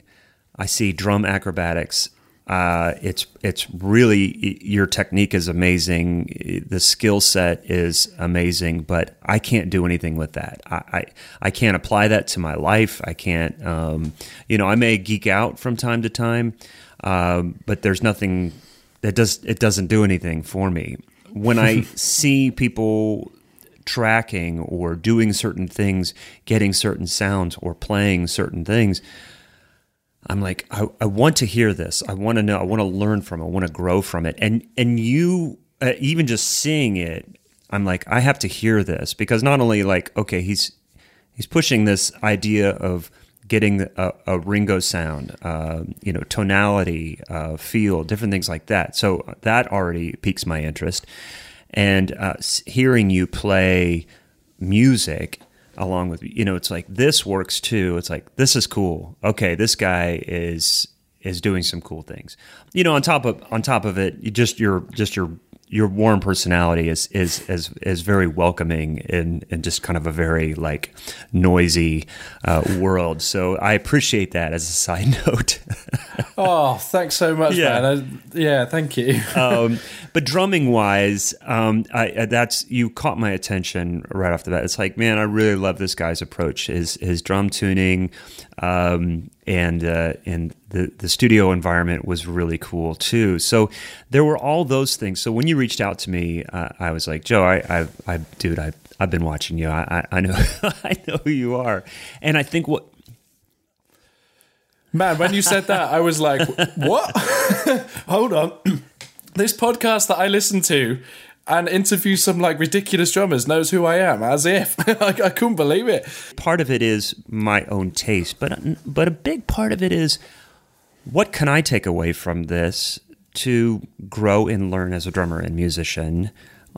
I see drum acrobatics. Uh, it's it's really your technique is amazing. The skill set is amazing, but I can't do anything with that. I, I, I can't apply that to my life. I can't. Um, you know, I may geek out from time to time, um, but there's nothing that does it doesn't do anything for me. When I [laughs] see people tracking or doing certain things, getting certain sounds or playing certain things, I'm like, I, I want to hear this. I want to know. I want to learn from it. I want to grow from it. And and you, uh, even just seeing it, I'm like, I have to hear this because not only like, okay, he's he's pushing this idea of getting a, a Ringo sound, uh, you know, tonality, uh, feel, different things like that. So that already piques my interest. And uh, hearing you play music along with you know it's like this works too. It's like this is cool. Okay this guy is is doing some cool things. You know on top of on top of it you just your just your your warm personality is is is is very welcoming in in just kind of a very like noisy uh, world. So i appreciate that as a side [laughs] note [laughs] Oh, thanks so much, Yeah. man. I, yeah, thank you. [laughs] um, but drumming wise, um, I, uh, that's you caught my attention right off the bat. It's like, man, I really love this guy's approach, his his drum tuning, um, and uh, and the the studio environment was really cool too. So there were all those things. So when you reached out to me, uh, I was like, Joe, I, I, I dude, I. I've been watching you. I, I, I know, [laughs] I know who you are, and I think what Man, when you said that, I was like, what? [laughs] Hold on. [clears throat] this podcast that I listen to and interview some like ridiculous drummers knows who I am, as if. [laughs] like, I couldn't believe it. part of it is my own taste, but but a big part of it is what can I take away from this to grow and learn as a drummer and musician.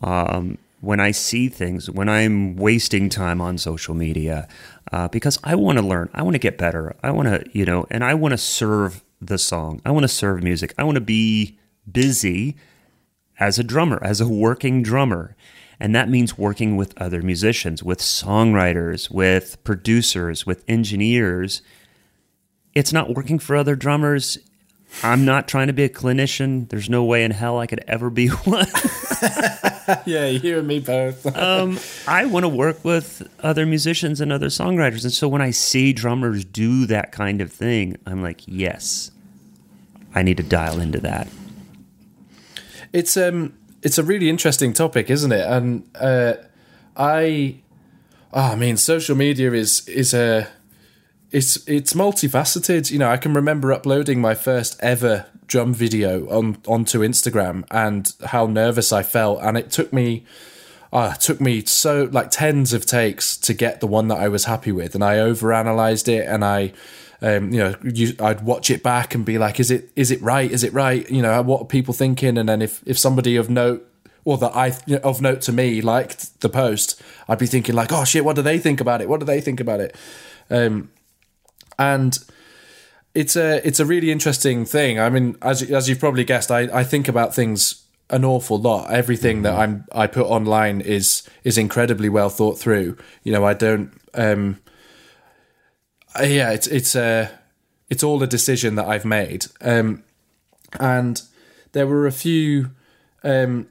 Um, when I see things, when I'm wasting time on social media, uh, because I want to learn, I want to get better, I want to, you know, and I want to serve the song, I want to serve music, I want to be busy as a drummer, as a working drummer. And that means working with other musicians, with songwriters, with producers, with engineers. It's not working for other drummers. I'm not trying to be a clinician. There's no way in hell I could ever be [laughs] one. [laughs] Yeah, you and me both. [laughs] um, I want to work with other musicians and other songwriters. And so when I see drummers do that kind of thing, I'm like, yes, I need to dial into that. it's um it's a really interesting topic, isn't it? And uh, I, oh, I mean, social media is is a it's it's multifaceted. You know, I can remember uploading my first ever drum video on onto Instagram and how nervous I felt, and it took me. Uh, it took me so like tens of takes to get the one that I was happy with, and I overanalyzed it, and I, um, you know, you, I'd watch it back and be like, is it is it right? Is it right? You know, what are people thinking? And then if if somebody of note or that I of note to me liked the post, I'd be thinking like, oh shit, what do they think about it? What do they think about it? Um, and it's a it's a really interesting thing. I mean, as as you've probably guessed, I, I think about things an awful lot. Everything that I'm I put online is is incredibly well thought through. You know, I don't. Um, yeah, it's it's a it's all a decision that I've made. Um, and there were a few um,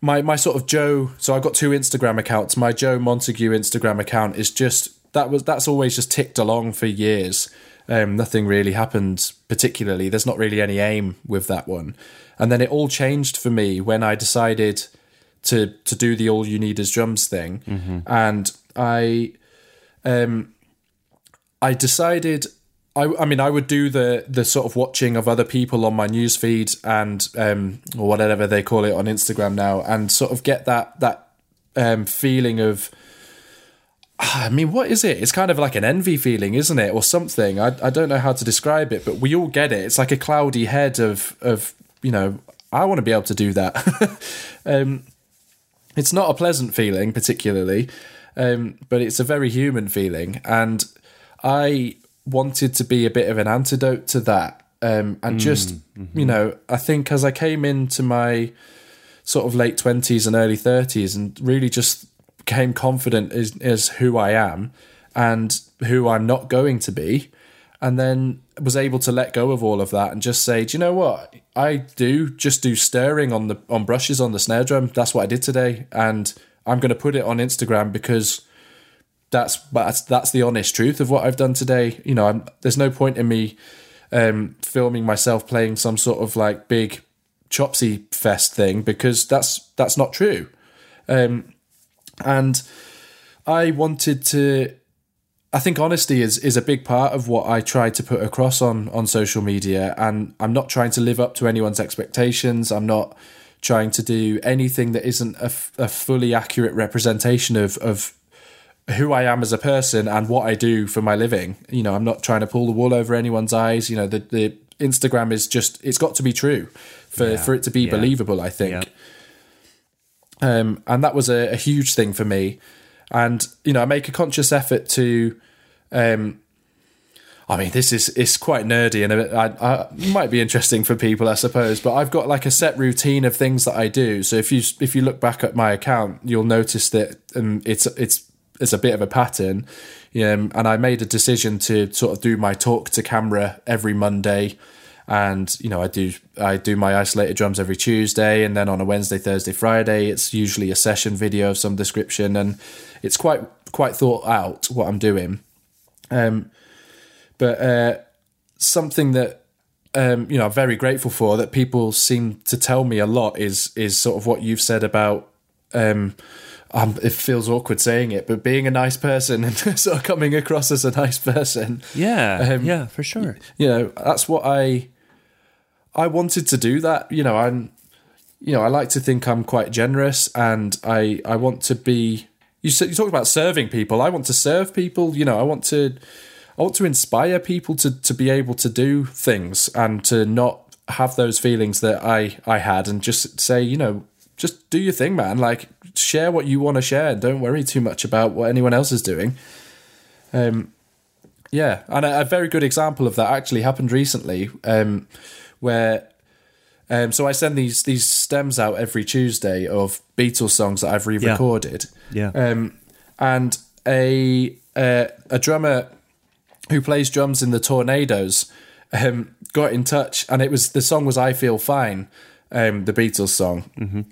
my my sort of Joe. So I've got two Instagram accounts. My Joe Montague Instagram account is just that was that's always just ticked along for years. Um, nothing really happened particularly. There's not really any aim with that one. And then it all changed for me when I decided to to do the all you need is drums thing, mm-hmm. and I um I decided I, I mean, I would do the the sort of watching of other people on my newsfeed and um, or whatever they call it on Instagram now, and sort of get that that um, feeling of. I mean, what is it? It's kind of like an envy feeling, isn't it, or something? I I don't know how to describe it, but we all get it. It's like a cloudy head of of you know. I want to be able to do that. [laughs] um, it's not a pleasant feeling, particularly, um, but it's a very human feeling, and I wanted to be a bit of an antidote to that. Um, and mm, just, mm-hmm. you know, I think as I came into my sort of late 20s and early 30s and really just became confident as, as who I am and who I'm not going to be, and then was able to let go of all of that and just say, do you know what? I do just do stirring on the on brushes on the snare drum. That's what I did today, and I'm going to put it on Instagram because that's that's that's the honest truth of what I've done today. You know, I'm, there's no point in me um, filming myself playing some sort of like big chopsy fest thing because that's that's not true. Um, and I wanted to. I think honesty is is a big part of what I try to put across on on social media, and I'm not trying to live up to anyone's expectations. I'm not trying to do anything that isn't a, a fully accurate representation of of who I am as a person and what I do for my living. You know, I'm not trying to pull the wool over anyone's eyes. You know, the the Instagram is just it's got to be true for yeah, for it to be yeah. believable. I think. Yeah. Um, and that was a, a, huge thing for me. And you know, I make a conscious effort to. Um, I mean, this is it's quite nerdy and a I, I, might be interesting for people, I suppose. But I've got like a set routine of things that I do. So if you if you look back at my account, you'll notice that um, it's it's as a bit of a pattern. Um, and I made a decision to sort of do my talk to camera every Monday. And you know, I do I do my isolated drums every Tuesday, and then on a Wednesday, Thursday, Friday, it's usually a session video of some description, and it's quite quite thought out what I'm doing. Um, but uh, something that um, you know I'm very grateful for that people seem to tell me a lot is is sort of what you've said about um, um, it feels awkward saying it, but being a nice person and [laughs] sort of coming across as a nice person. Yeah, um, yeah, for sure. You know, that's what I I wanted to do. That you know, I'm you know, I like to think I'm quite generous, and I I want to be. You you talk about serving people. I want to serve people. You know, I want to I want to inspire people to to be able to do things and to not have those feelings that I I had, and just say, you know, just do your thing, man. Like share what you want to share. Don't worry too much about what anyone else is doing. Um, yeah, and a, a very good example of that actually happened recently, um, where um, so I send these these stems out every Tuesday of Beatles songs that I've re-recorded. Yeah. yeah. Um, and a, a, a drummer who plays drums in the Tornados um, got in touch, and it was the song was "I Feel Fine," um, the Beatles song, mm-hmm.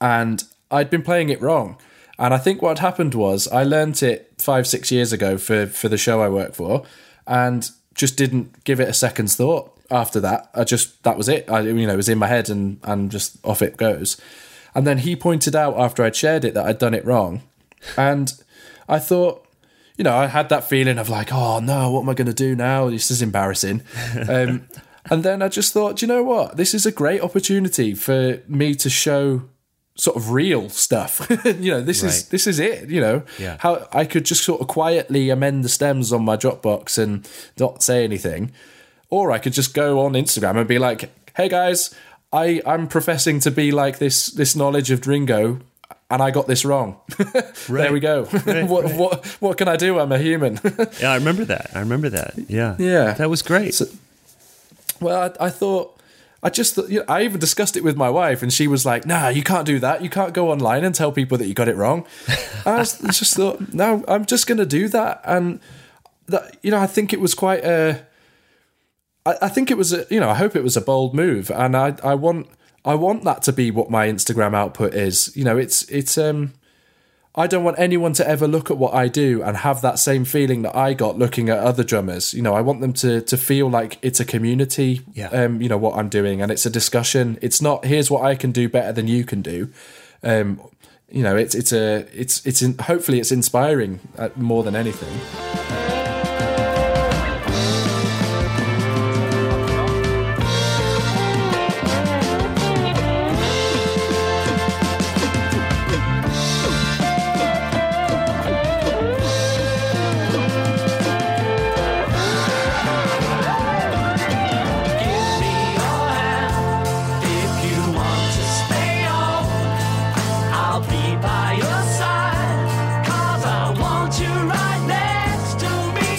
and I'd been playing it wrong. And I think what happened was I learnt it five, six years ago for, for the show I work for and just didn't give it a second's thought after that. I just, that was it. I, you know, it was in my head and, and just off it goes. And then he pointed out after I'd shared it that I'd done it wrong. And I thought, you know, I had that feeling of like, oh no, what am I going to do now? This is embarrassing. [laughs] um, and then I just thought, do you know what? This is a great opportunity for me to show sort of real stuff. [laughs] you know, this right. is this is it. You know, yeah. how I could just sort of quietly amend the stems on my Dropbox and not say anything, or I could just go on Instagram and be like, "Hey guys, I I'm professing to be like this this knowledge of Dringo." And I got this wrong. right. [laughs] There we go. Right, [laughs] what, right. what what can I do? I'm a human. [laughs] yeah, I remember that. I remember that. Yeah, yeah, that was great. So, well, I, I thought I just, you know, I even discussed it with my wife, and she was like, "Nah, you can't do that. You can't go online and tell people that you got it wrong." I was, just thought, no, I'm just going to do that, and that, you know, I think it was quite a, I, I think it was a, you know, I hope it was a bold move, and I, I want, I want that to be what my Instagram output is. You know, it's it's um I don't want anyone to ever look at what I do and have that same feeling that I got looking at other drummers. You know, I want them to to feel like it's a community. Yeah. Um, you know what I'm doing, and it's a discussion. It's not here's what I can do better than you can do. Um, you know, it's it's a it's it's in, hopefully it's inspiring uh, more than anything.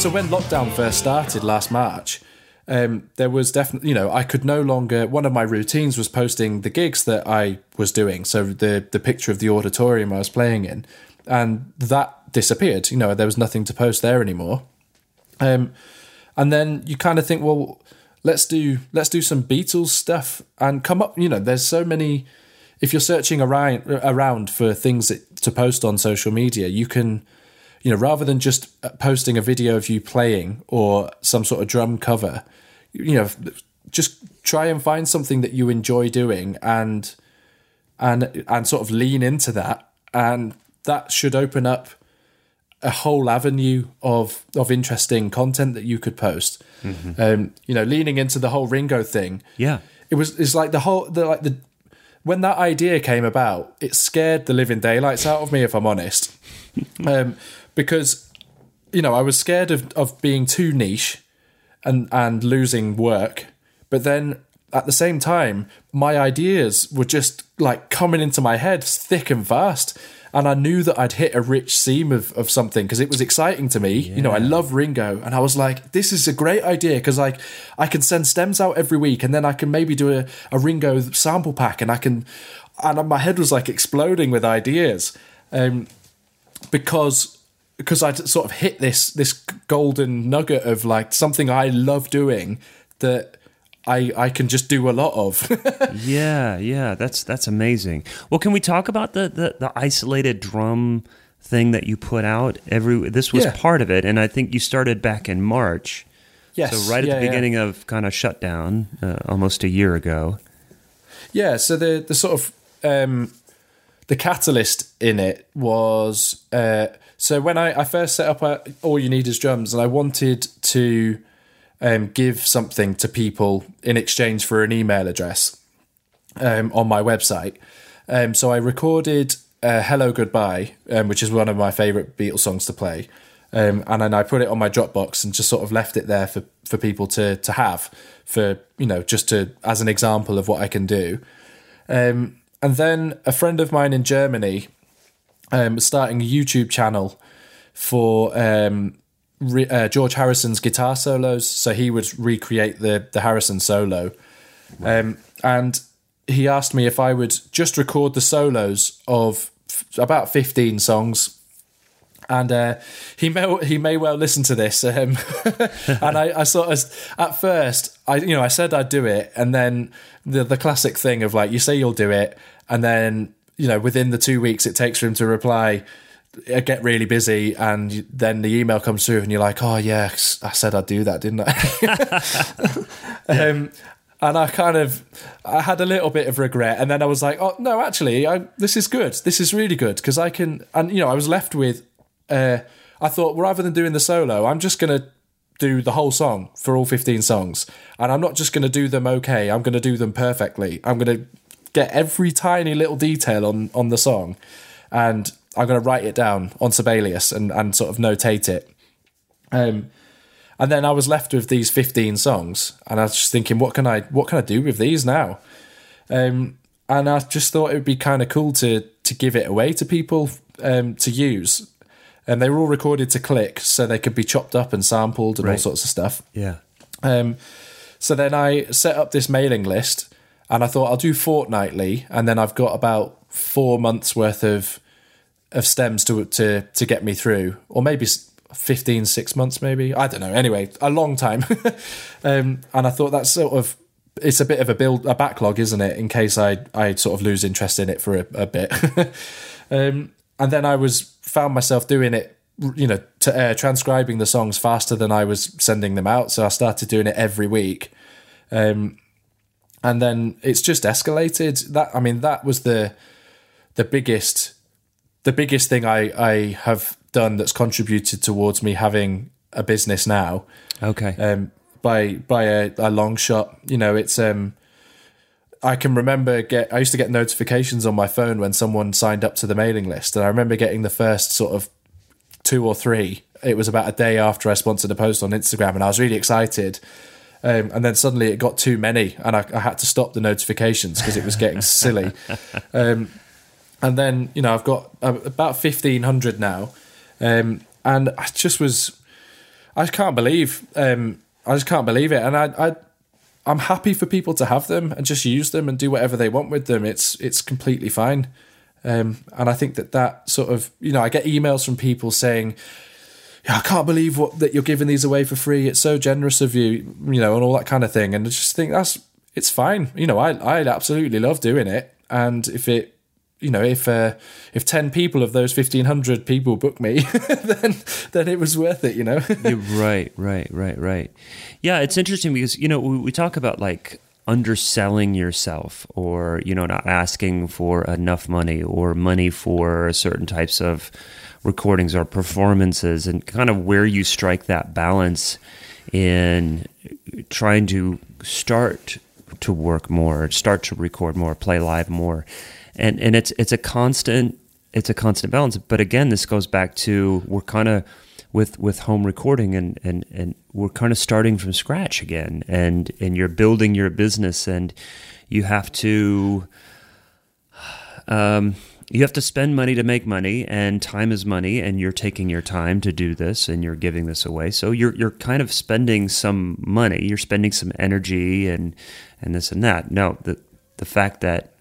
So when lockdown first started last March, um, there was definitely, you know, I could no longer. One of my routines was posting the gigs that I was doing. So the the picture of the auditorium I was playing in, and that disappeared. You know, there was nothing to post there anymore. Um, and then you kind of think, well, let's do let's do some Beatles stuff and come up. You know, there's so many. If you're searching around around for things that, to post on social media, you can, you know, rather than just uh, posting a video of you playing or some sort of drum cover, you know, just try and find something that you enjoy doing and and and sort of lean into that, and that should open up a whole avenue of of interesting content that you could post. Um, you know, leaning into the whole Ringo thing. Yeah. It was it's like the whole the like the when that idea came about, it scared the living daylights out of me, if I'm honest. [laughs] um, because you know, I was scared of, of being too niche and and losing work. But then at the same time, my ideas were just like coming into my head thick and fast. And I knew that I'd hit a rich seam of, of something because it was exciting to me. You know, I love Ringo, and I was like, "This is a great idea because like I can send stems out every week, and then I can maybe do a, a Ringo sample pack, and I can." And my head was like exploding with ideas, um, because because I'd sort of hit this this golden nugget of like something I love doing that I I can just do a lot of. [laughs] Yeah, yeah, that's that's amazing. Well, can we talk about the the, the isolated drum thing that you put out? Every this was Yeah. part of it, and I think you started back in March. yes, So right at yeah, the yeah. beginning of kind of shutdown, uh, almost a year ago. Yeah, so the the sort of um, the catalyst in it was uh, so when I, I first set up uh, All You Need Is Drums, and I wanted to um, give something to people in exchange for an email address um, on my website. Um, so I recorded uh, "Hello Goodbye," um, which is one of my favorite Beatles songs to play. Um, and then I put it on my Dropbox and just sort of left it there for, for people to to have for you know just to as an example of what I can do. Um, and then a friend of mine in Germany um, starting a YouTube channel for um, re- uh, George Harrison's guitar solos. So he would recreate the the Harrison solo, um, and he asked me if I would just record the solos of f- about fifteen songs. And uh, he may he may well listen to this, um, [laughs] and I, I sort of at first I you know I said I'd do it, and then the the classic thing of like you say you'll do it, and then you know within the two weeks it takes for him to reply, I get really busy, and then the email comes through, and you're like, oh yeah, I said I'd do that, didn't I? [laughs] [laughs] um, and I kind of I had a little bit of regret, and then I was like, oh no, actually, I, this is good. This is really good because I can, and you know, I was left with. Uh, I thought rather than doing the solo, I'm just gonna do the whole song for all 15 songs, and I'm not just gonna do them okay. I'm gonna do them perfectly. I'm gonna get every tiny little detail on on the song, and I'm gonna write it down on Sibelius and and sort of notate it. Um, and then I was left with these 15 songs, and I was just thinking, what can I what can I do with these now? Um, and I just thought it would be kind of cool to to give it away to people um, to use. And they were all recorded to click, so they could be chopped up and sampled and all sorts of stuff. Yeah. Um, so then I set up this mailing list, and I thought I'll do fortnightly, and then I've got about four months worth of of stems to to to get me through, or maybe s- 15, six months, maybe I don't know. Anyway, a long time. [laughs] um, and I thought that's sort of it's a bit of a build a backlog, isn't it? In case I I sort of lose interest in it for a, a bit, [laughs] um, and then I was found myself doing it, you know, uh, transcribing the songs faster than I was sending them out. So I started doing it every week, um, and then it's just escalated. That I mean, that was the the biggest the biggest thing I I have done that's contributed towards me having a business now Okay. um, by by a, a long shot. You know, it's um, I can remember get I used to get notifications on my phone when someone signed up to the mailing list, and I remember getting the first sort of two or three. It was about a day after I sponsored a post on Instagram, and I was really excited. Um, and then suddenly it got too many, and I, I had to stop the notifications because it was getting [laughs] silly. Um, and then you know I've got uh, about fifteen hundred now, um, and I just was I just can't believe um, I just can't believe it, and I, I I'm happy for people to have them and just use them and do whatever they want with them. It's it's completely fine, um, and I think that that sort of you know I get emails from people saying. Yeah, I can't believe what that you're giving these away for free. It's so generous of you, you know, and all that kind of thing. And I just think that's it's fine. You know, I I absolutely love doing it. And if it you know, if uh, if ten people of those fifteen hundred people book me, [laughs] then then it was worth it. You know. [laughs] Right, right, right, right. Yeah, it's interesting because you know we, we talk about like underselling yourself, or you know not asking for enough money, or money for certain types of recordings or performances, and kind of where you strike that balance in trying to start to work more, start to record more, play live more, and and it's it's a constant it's a constant balance. But again, this goes back to we're kind of with with home recording and and and we're kind of starting from scratch again, and and you're building your business, and you have to. Um, you have to spend money to make money, and time is money, and you're taking your time to do this, and you're giving this away. So you're you're kind of spending some money, you're spending some energy, and and this and that. No, the the fact that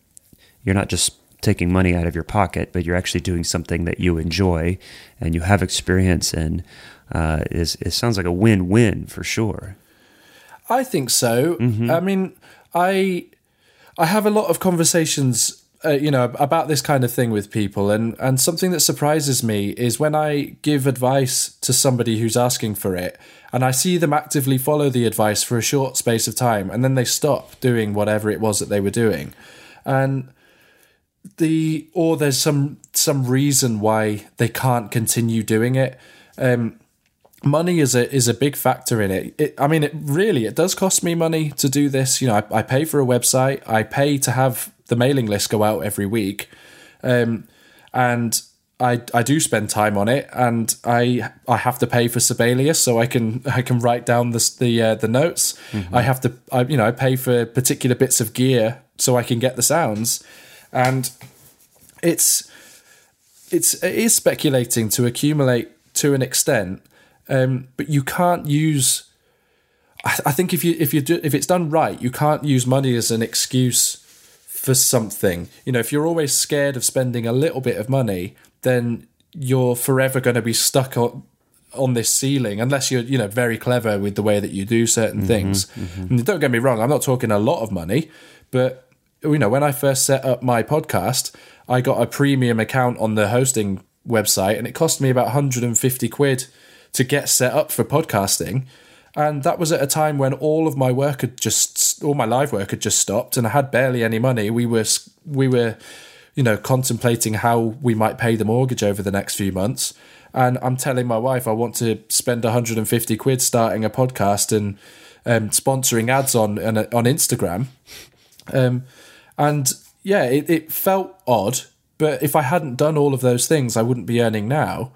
you're not just taking money out of your pocket, but you're actually doing something that you enjoy and you have experience in. Uh, is it sounds like a win-win for sure. I think so. I mean, I I have a lot of conversations, uh, you know, about this kind of thing with people, and and something that surprises me is when I give advice to somebody who's asking for it, and I see them actively follow the advice for a short space of time, and then they stop doing whatever it was that they were doing, and the or there's some some reason why they can't continue doing it. Um, money is a is a big factor in it. it. I mean, it really it does cost me money to do this. You know, I, I pay for a website. I pay to have the mailing list go out every week, um, and I I do spend time on it, and I I have to pay for Sibelius so I can I can write down the the uh, the notes. I have to I, you know I pay for particular bits of gear so I can get the sounds, and it's it's it is speculating to accumulate to an extent, um, but you can't use. I, I think if you if you do if it's done right, you can't use money as an excuse for something. You know, if you're always scared of spending a little bit of money, then you're forever going to be stuck on on this ceiling unless you're you know very clever with the way that you do certain mm-hmm, things. Mm-hmm. And don't get me wrong, I'm not talking a lot of money, but you know when I first set up my podcast, I got a premium account on the hosting website, and it cost me about 150 quid to get set up for podcasting. And that was at a time when all of my work had just, all my live work had just stopped, and I had barely any money. We were, we were, you know, contemplating how we might pay the mortgage over the next few months. And I'm telling my wife I want to spend 150 quid starting a podcast and um, sponsoring ads on on, on Instagram. Um, and yeah, it, it felt odd, but if I hadn't done all of those things, I wouldn't be earning now.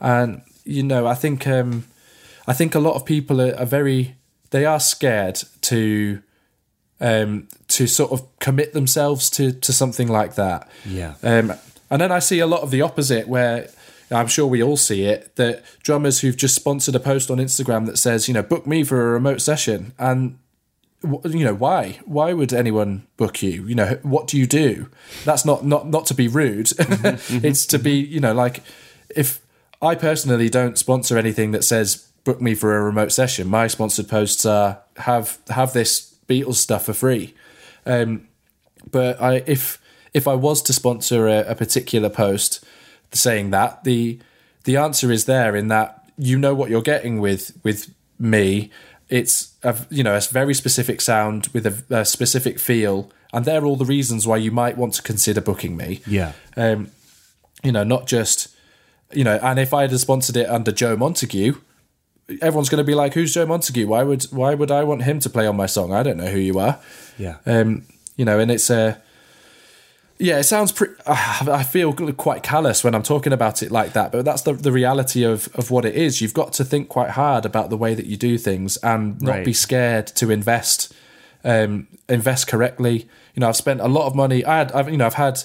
And you know, I think um, I think a lot of people are, are very they are scared to um, to sort of commit themselves to to something like that. Yeah. Um, and then I see a lot of the opposite where I'm sure we all see it that drummers who've just sponsored a post on Instagram that says, you know, book me for a remote session. And, you know, why? Why would anyone book you? You know, what do you do? That's not, not, not to be rude. [laughs] it's to be, you know, like if I personally don't sponsor anything that says book me for a remote session, my sponsored posts are have, have this Beatles stuff for free. Um, but I, if if I was to sponsor a, a particular post saying that, the the answer is there in that you know what you're getting with with me. It's a you know a very specific sound with a, a specific feel, and they're all the reasons why you might want to consider booking me. Yeah. Um, you know, not just you know. And if I had sponsored it under Joe Montague, everyone's going to be like, "Who's Joe Montague? Why would why would I want him to play on my song? I don't know who you are." Yeah. Um, you know, and it's a. yeah, it sounds pretty. [sighs] I feel quite callous when I'm talking about it like that, but that's the the reality of of what it is. You've got to think quite hard about the way that you do things and not Right. be scared to invest, um, invest correctly. You know, I've spent a lot of money. I had, I've, you know, I've had.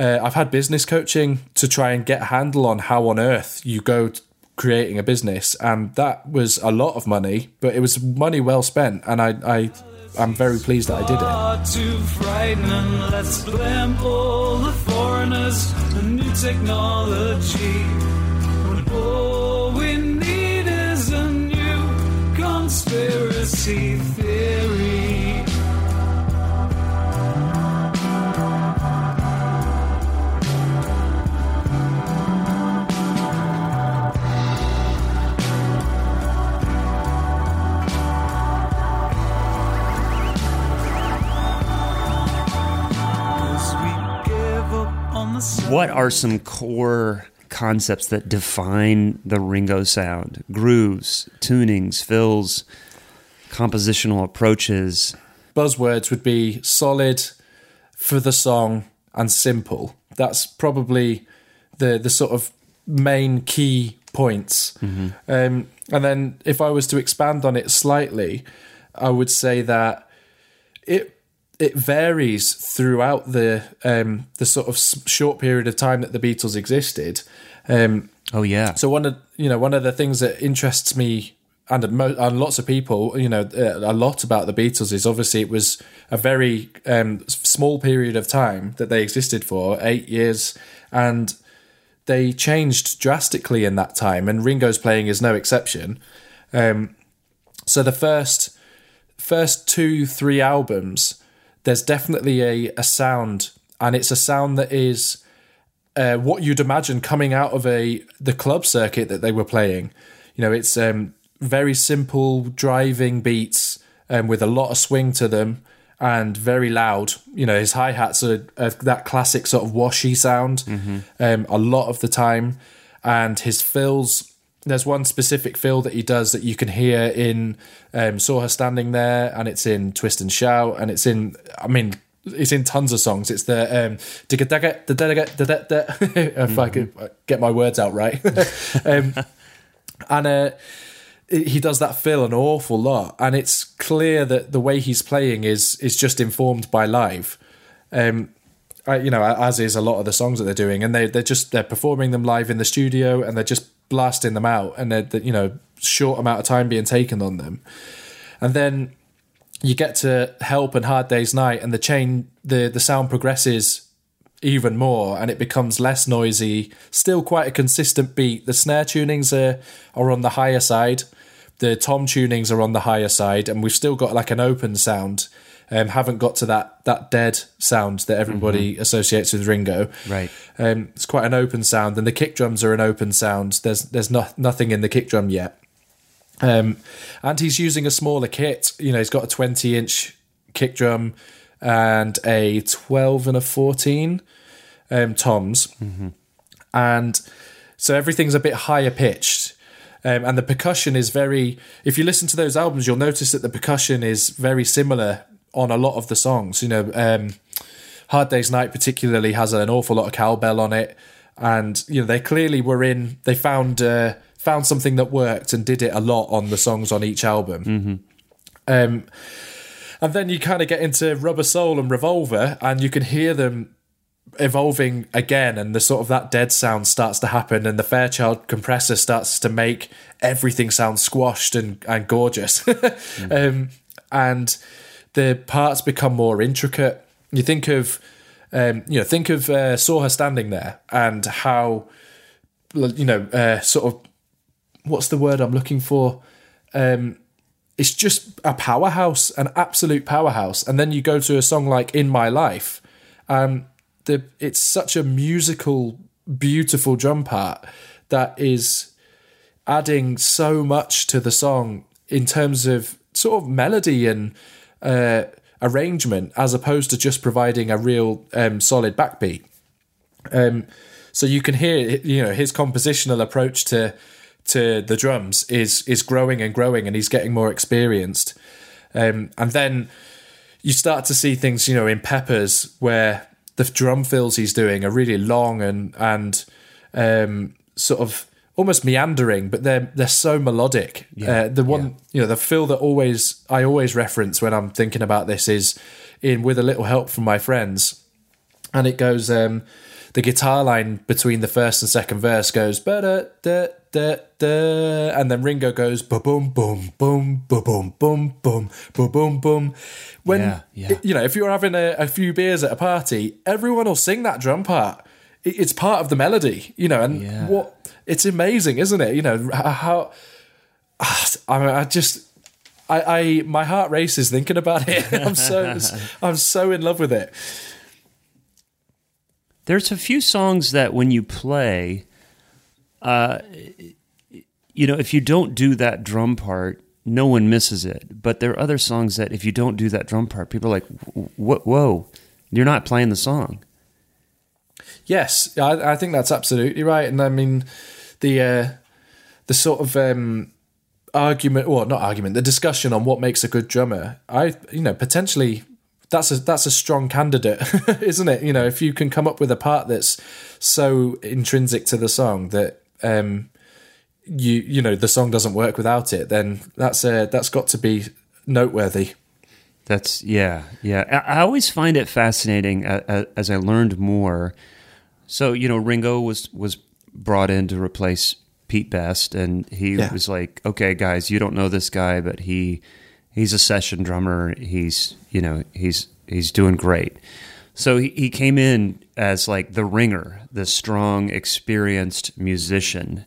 Uh, I've had business coaching to try and get a handle on how on earth you go creating a business, and that was a lot of money, but it was money well spent, and I, I, I'm very pleased that I did it. Far too What are some core concepts that define the Ringo sound? Grooves, tunings, fills, compositional approaches. buzzwords would be solid for the song and simple. That's probably the the sort of main key points. Um, and then if I was to expand on it slightly, I would say that it it varies throughout the um, the sort of short period of time that the Beatles existed. Um, Oh yeah. so one of you know one of the things that interests me and and lots of people you know uh, a lot about the Beatles is obviously it was a very um, small period of time that they existed for eight years and they changed drastically in that time and Ringo's playing is no exception. Um, so the first first two three albums there's definitely a, a sound and it's a sound that is uh, what you'd imagine coming out of a the club circuit that they were playing. You know, it's um, very simple driving beats um, with a lot of swing to them and very loud. You know, his hi hats are, are that classic sort of washy sound um, a lot of the time, and his fills. There's one specific fill that he does that you can hear in um, "Saw Her Standing There," and it's in "Twist and Shout," and it's in. I mean, it's in tons of songs. It's the um, digga dagga da da da da da [laughs] da. If I could get my words out right, [laughs] um, and uh, he does that fill an awful lot, and it's clear that the way he's playing is is just informed by live. Um, I, you know, as is a lot of the songs that they're doing, and they they're just they're performing them live in the studio, and they're just blasting them out, and they're, you know short amount of time being taken on them, and then you get to help and hard days night, and the chain the the sound progresses even more and it becomes less noisy still quite a consistent beat. The snare tunings are are on the higher side. The tom tunings are on the higher side and we've still got like an open sound um, haven't got to that that dead sound that everybody associates with ringo Right. um, it's quite an open sound and the kick drums are an open sound there's there's not nothing in the kick drum yet um, and he's using a smaller kit. You know, he's got a 20 inch kick drum and a 12 and a 14 um, toms. And so everything's a bit higher pitched. Um, and the percussion is very, if you listen to those albums, you'll notice that the percussion is very similar on a lot of the songs. You know, um, Hard Day's Night particularly has an awful lot of cowbell on it, and you know they clearly were in. They found uh, found something that worked and did it a lot on the songs on each album. Um, and then you kind of get into Rubber Soul and Revolver, and you can hear them evolving again, and the sort of that dead sound starts to happen, and the Fairchild compressor starts to make everything sound squashed and and gorgeous, [laughs] um, and the parts become more intricate. You think of, um, you know, think of uh, Saw Her Standing There, and how, you know, uh, sort of, what's the word I'm looking for? Um, it's just a powerhouse, an absolute powerhouse. And then you go to a song like "In My Life," and the it's such a musical, beautiful drum part that is adding so much to the song in terms of sort of melody and uh, arrangement, as opposed to just providing a real um, solid backbeat. Um, so you can hear, you know, his compositional approach to to the drums is is growing and growing, and he's getting more experienced. Um, and then you start to see things, you know, in Peppers where the drum fills he's doing are really long and and um, sort of almost meandering, but they're they're so melodic. Yeah, uh, the one, yeah. you know, the fill that always I always reference when I'm thinking about this is in with a little help from my friends, and it goes. Um, the guitar line between the first and second verse goes da da da da, and then Ringo goes ba boom boom boom ba boom boom boom ba boom boom. When Yeah, yeah. you know, if you're having a, a few beers at a party, everyone will sing that drum part. It's part of the melody, you know, and what it's amazing, isn't it? You know how [sighs] I mean, I just. I, I my heart races thinking about it. [laughs] I'm so I'm so in love with it. There's a few songs that when you play, uh, you know, if you don't do that drum part, no one misses it. But there are other songs that if you don't do that drum part, people are like, "Wh- "Whoa, you're not playing the song." Yes, I, I think that's absolutely right. And I mean, the uh, the sort of um, argument, well, not argument, the discussion on what makes a good drummer. I, you know, potentially that's a that's a strong candidate, [laughs] isn't it? You know, if you can come up with a part that's so intrinsic to the song that um, you you know the song doesn't work without it, then that's uh, that's got to be noteworthy. That's yeah, yeah. I, I always find it fascinating uh, uh, as I learned more. So you know, Ringo was was brought in to replace Pete Best, and he Yeah. was like, "Okay, guys, you don't know this guy, but he he's a session drummer. He's you know he's he's doing great." So he, he came in as like the ringer, the strong, experienced musician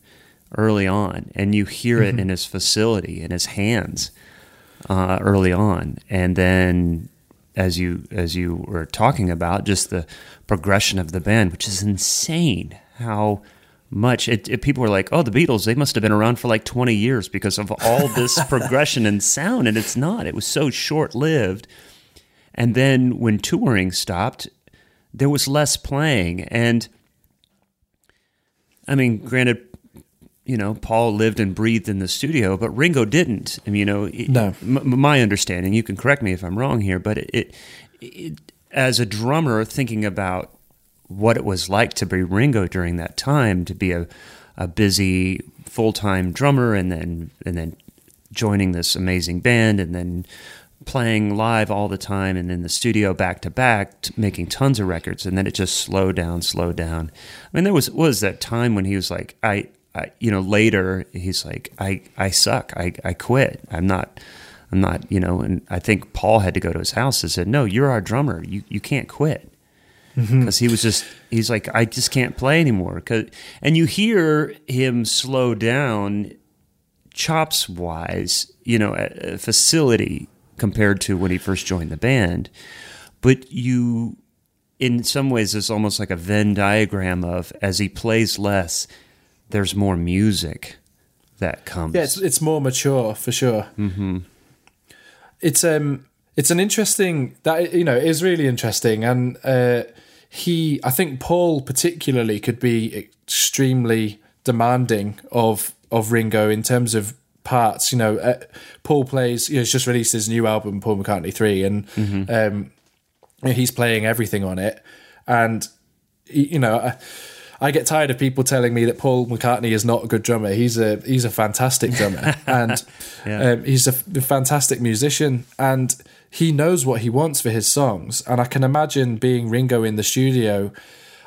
early on, and you hear it in his facility, in his hands uh, early on, and then as you as you were talking about, just the progression of the band, which is insane. How much it, it- people were like, "Oh, the Beatles, they must have been around for like twenty years because of all this [laughs] progression and sound," and it's not. It was so short lived. And then when touring stopped, there was less playing, and I mean, granted, you know, Paul lived and breathed in the studio, but Ringo didn't. I mean, you know, it- No. m- my understanding, you can correct me if I'm wrong here, but it, it, it, as a drummer, thinking about what it was like to be Ringo during that time, to be a, a busy full time drummer, and then and then joining this amazing band, and then playing live all the time, and in the studio back to back, making tons of records, and then it just slowed down, slowed down. I mean, there was was that time when he was like, I, I you know, later he's like, I, I suck, I, I quit, I'm not. I'm not, you know, and I think Paul had to go to his house and said, "No, you're our drummer. You you can't quit." Mm-hmm. because he was just he's like I just can't play anymore. 'Cause- and you hear him slow down, chops wise, you know, a facility compared to when he first joined the band. But you, in some ways, it's almost like a Venn diagram of as he plays less, there's more music that comes. Yeah, it's it's more mature for sure. Mm-hmm. It's um it's an interesting that you know it is really interesting, and uh, he I think Paul particularly could be extremely demanding of of Ringo in terms of parts. You know, uh, Paul plays. You know, he's just released his new album, Paul McCartney Three, and um, he's playing everything on it, and you know. I, I get tired of people telling me that Paul McCartney is not a good drummer. He's a he's a fantastic drummer, [laughs] and Yeah. um, he's a, fantastic musician, and he knows what he wants for his songs. And I can imagine being Ringo in the studio.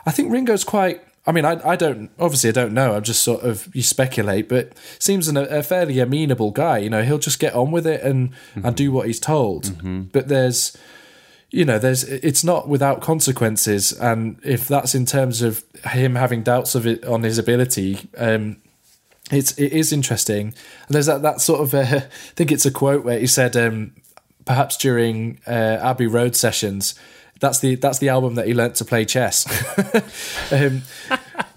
I think Ringo's quite. I mean, I, I don't obviously I don't know. I'm just sort of you speculate, but seems an, a fairly amenable guy. You know, he'll just get on with it and and do what he's told. But there's you know there's it's not without consequences and if that's in terms of him having doubts of it on his ability um it's it is interesting. And there's that that sort of uh, [laughs] I think it's a quote where he said um, perhaps during uh, Abbey Road sessions. That's the that's the album that he learnt to play chess. [laughs] um,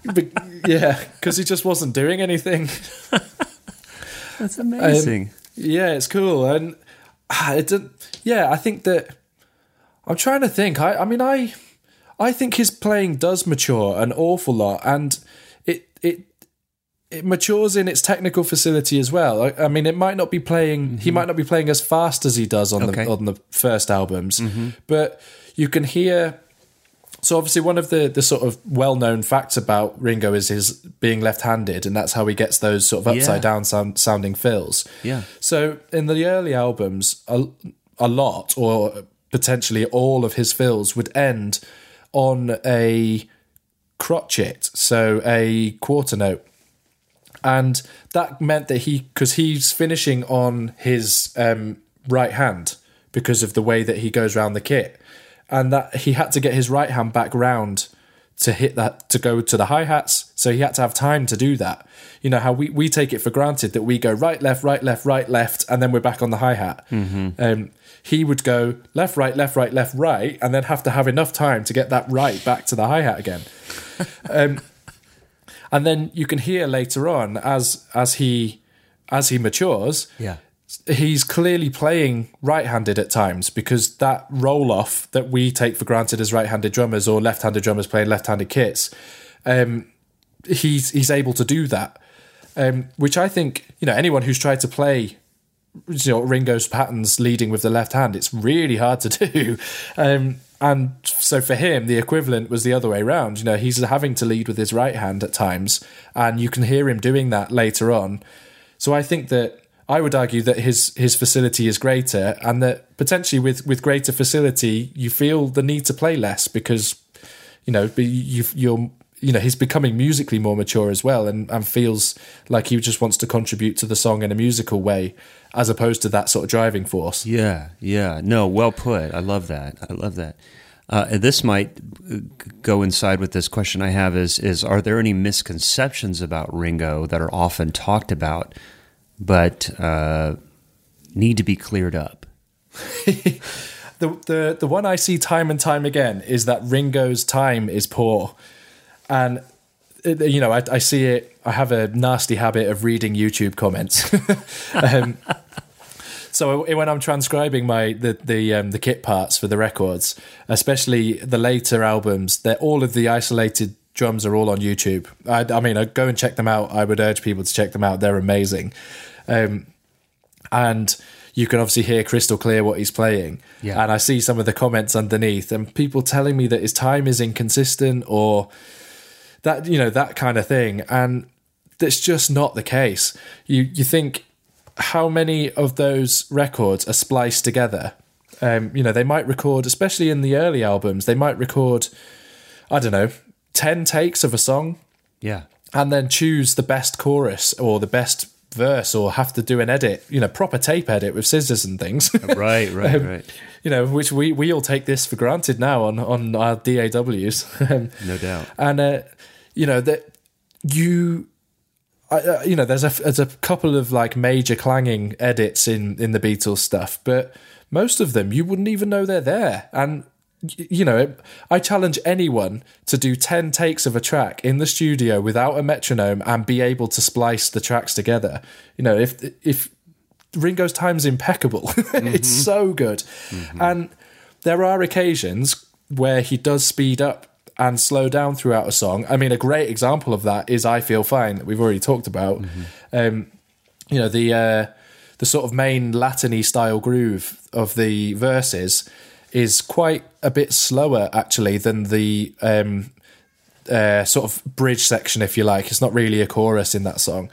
but, yeah, because he just wasn't doing anything. [laughs] That's amazing. Yeah, it's cool, and ah, it yeah, I think that I'm trying to think. I, I mean, I, I think his playing does mature an awful lot, and it it it matures in its technical facility as well. I, I mean, it might not be playing. He mm-hmm. might not be playing as fast as he does on Okay. the on the first albums, mm-hmm. but you can hear. So obviously, one of the the sort of well known facts about Ringo is his being left handed, and that's how he gets those sort of Yeah. upside down sound, sounding fills. Yeah. So in the early albums, a, a lot or potentially all of his fills would end on a crotchet, so a quarter note. And that meant that he, because he's finishing on his um, right hand because of the way that he goes around the kit, and that he had to get his right hand back round to hit that to go to the hi hats. So he had to have time to do that. You know how we, we take it for granted that we go right left right left right left and then we're back on the hi hat. Um, he would go left right left right left right and then have to have enough time to get that right back to the hi hat again. [laughs] um, and then you can hear later on as as he as he matures, Yeah. he's clearly playing right-handed at times because that roll off that we take for granted as right-handed drummers or left-handed drummers playing left-handed kits, um, he's he's able to do that, um, which I think you know anyone who's tried to play. You know, Ringo's patterns leading with the left hand, it's really hard to [laughs] do. Um, and so for him, the equivalent was the other way around. You know, he's having to lead with his right hand at times, and you can hear him doing that later on. So I think that I would argue that his his facility is greater, and that potentially with with greater facility, you feel the need to play less because you know you you're you know he's becoming musically more mature as well, and and feels like he just wants to contribute to the song in a musical way, as opposed to that sort of driving force. Yeah, yeah. No, well put. I love that. I love that. Uh, this might go inside with this question I have is is are there any misconceptions about Ringo that are often talked about but uh, need to be cleared up? [laughs] the the the one I see time and time again is that Ringo's time is poor, and you know I, I see it. I have a nasty habit of reading YouTube comments. [laughs] um, so when I'm transcribing my the the um, the kit parts for the records, especially the later albums, they're all of the isolated drums are all on YouTube. I, I mean, I go and check them out. I would urge people to check them out. They're amazing. Um, and you can obviously hear crystal clear what he's playing. Yeah. And I see some of the comments underneath, and people telling me that his time is inconsistent or that you know that kind of thing, and that's just not the case. You you think how many of those records are spliced together? Um, you know, they might record, especially in the early albums, they might record, I don't know, ten takes of a song Yeah. and then choose the best chorus or the best verse or have to do an edit, you know, proper tape edit with scissors and things. [laughs] Right, right, [laughs] Um, right. You know, which we, we all take this for granted now on, on our DAWs. [laughs] Um, No doubt. and, uh, you know, that you, I, uh, you know, there's a, there's a couple of like major clanging edits in, in the Beatles stuff, but most of them you wouldn't even know they're there. And, you know, I challenge anyone to do 10 takes of a track in the studio without a metronome and be able to splice the tracks together. You know, if, if, Ringo's time's impeccable. [laughs] it's so good. And there are occasions where he does speed up and slow down throughout a song. I mean, a great example of that is I Feel Fine that we've already talked about. Um, you know, the uh, the sort of main Latiny style groove of the verses is quite a bit slower actually than the um, uh, sort of bridge section, if you like. It's not really a chorus in that song.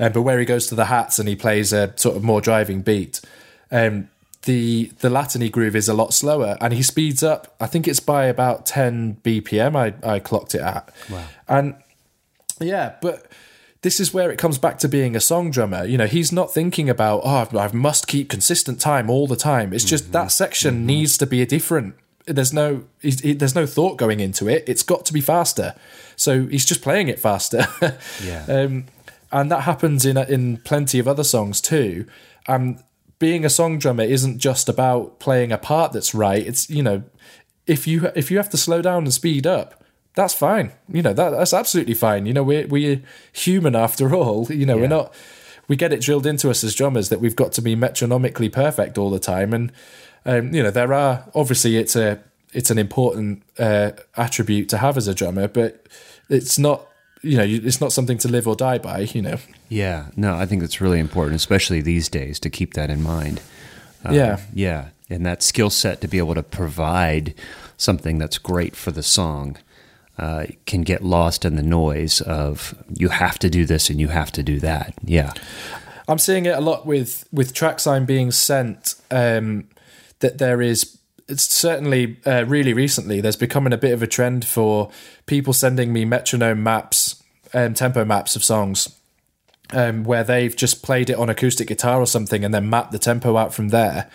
Um, but where he goes to the hats and he plays a sort of more driving beat, um, the the Latiny groove is a lot slower and he speeds up. I think it's by about 10 BPM. I, I clocked it at. Wow. And yeah, but this is where it comes back to being a song drummer. You know, he's not thinking about, oh, I must keep consistent time all the time. It's just that section needs to be a different. There's no, he, there's no thought going into it. It's got to be faster. So he's just playing it faster. [laughs] Yeah. Um, and that happens in in plenty of other songs too. Um, being a song drummer isn't just about playing a part that's right. It's you know, if you if you have to slow down and speed up, that's fine. You know that that's absolutely fine. You know we're we're human after all. You know we're not. We get it drilled into us as drummers that we've got to be metronomically perfect all the time, and um, you know there are obviously it's a it's an important uh, attribute to have as a drummer, but it's not you know it's not something to live or die by. You know, Yeah, no, I think it's really important, especially these days, to keep that in mind. Um, Yeah. yeah, and that skill set to be able to provide something that's great for the song uh, can get lost in the noise of you have to do this and you have to do that. Yeah, I'm seeing it a lot with with TrackSign being sent. Um, that there is, it's certainly uh, really recently. There's becoming a bit of a trend for people sending me metronome maps, um, tempo maps of songs, um, where they've just played it on acoustic guitar or something, and then mapped the tempo out from there.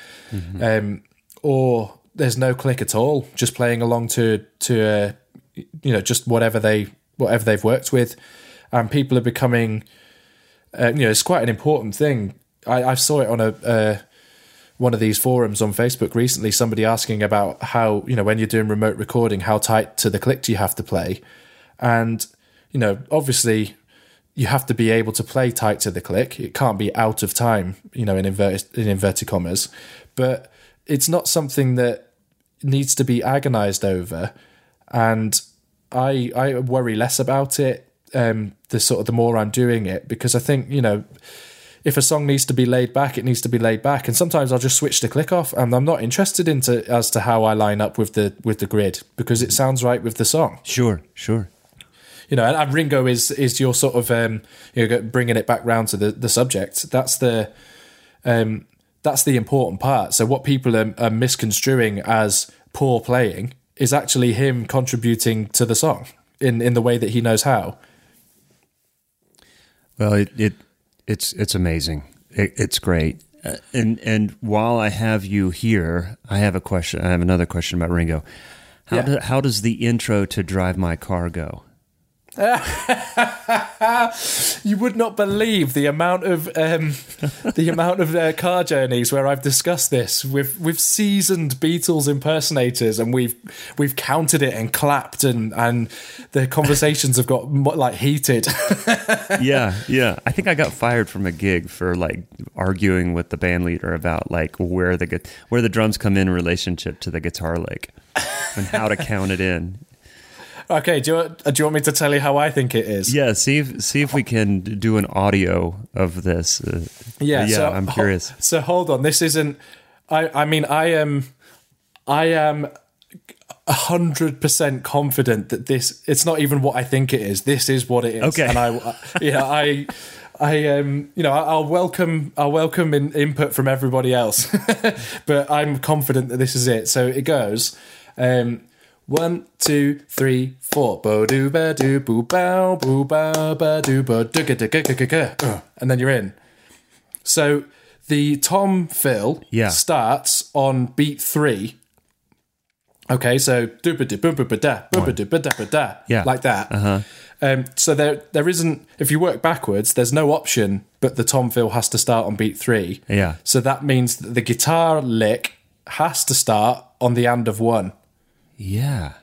Um, or there's no click at all, just playing along to to uh, you know just whatever they whatever they've worked with, and people are becoming uh, you know, it's quite an important thing. I, I saw it on a uh, one of these forums on Facebook recently. Somebody asking about how you know when you're doing remote recording, how tight to the click do you have to play? And you know, obviously, you have to be able to play tight to the click. It can't be out of time. You know, in inverted in inverted commas, but it's not something that needs to be agonized over. And I I worry less about it. Um, the sort of the more I'm doing it because I think you know if a song needs to be laid back, it needs to be laid back. And sometimes I'll just switch the click off, and I'm not interested into as to how I line up with the with the grid because it sounds right with the song. sure, sure. You know, and, Ringo is is your sort of um, you know bringing it back round to the the subject. That's the um, that's the important part. So what people are, are misconstruing as poor playing is actually him contributing to the song in in the way that he knows how. Well, it, it it's it's amazing. It, it's great. Uh, and and while I have you here, I have a question. I have another question about Ringo. How Yeah. do, how does the intro to Drive My Car go? [laughs] You would not believe the amount of um, the amount of uh, car journeys where I've discussed this with with seasoned Beatles impersonators, and we've we've counted it and clapped, and and the conversations have got like heated. [laughs] yeah, yeah. I think I got fired from a gig for like arguing with the band leader about like where the where the drums come in relationship to the guitar lick and how to count it in. Okay, do you, want- do you want me to tell you how I think it is? Yeah, see if see if we can do an audio of this. Uh, Yeah, yeah. so, I'm ho- curious. So hold on, this isn't. I I mean I am, I am hundred percent confident that this. It's not even what I think it is. This is what it is. Okay. and I, yeah, I. I um you know I'll welcome I'll welcome in, input from everybody else, [laughs] but I'm confident that this is it. So it goes, um, one two three four, bo do ba do boo bow boo bow ba do ba do ga ga and then you're in. So the Tom fill Yeah. starts on beat three. Okay, so dooba da booba ba da booba da ba da ba da Yeah. like that. Uh-huh. Um, so there there isn't if you work backwards, there's no option but the tom fill has to start on beat three. Yeah. So that means that the guitar lick has to start on the end of one. Yeah.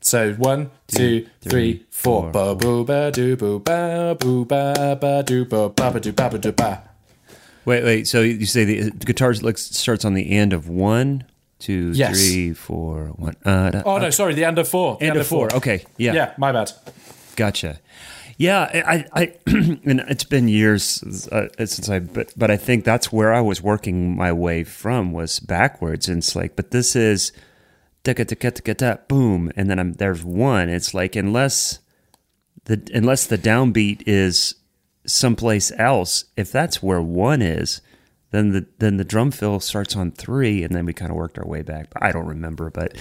So one, two, three, four. Ba boo ba doo boo ba boo ba ba doo ba ba ba doo ba ba doo ba. Wait, wait. So you say the guitar starts on the end of one, two, Yes. three, four, one. Uh, da- Oh no, sorry, the end of four. The end of four. Okay. Yeah. Yeah, my bad. Gotcha. Yeah, I, I, [clears throat] and it's been years uh, since I, but, but I think that's where I was working my way from was backwards, and it's like, but this is, boom, and then I'm there's one. It's like unless the unless the downbeat is someplace else, if that's where one is, then the then the drum fill starts on three, and then we kind of worked our way back. I don't remember, but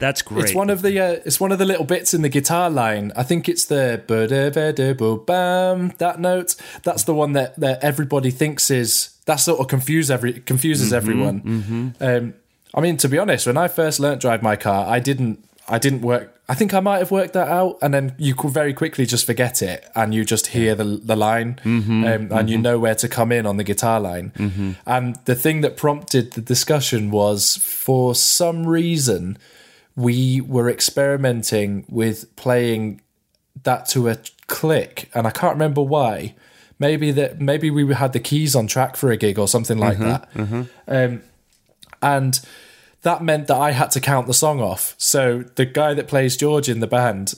that's great. It's one of the uh, it's one of the little bits in the guitar line. I think it's the ba-da-ba-da-bo-bam, that note. That's the one that, that everybody thinks is that sort of confuse every confuses everyone. Um, I mean, to be honest, when I first learnt drive my car, I didn't I didn't work. I think I might have worked that out, and then you could very quickly just forget it, and you just hear the the line, mm-hmm, um, and you mm-hmm. know where to come in on the guitar line. Mm-hmm. And the thing that prompted the discussion was, for some reason, we were experimenting with playing that to a click, and I can't remember why. Maybe that maybe we had the keys on track for a gig or something like that. Um, and that meant that I had to count the song off. So the guy that plays George in the band,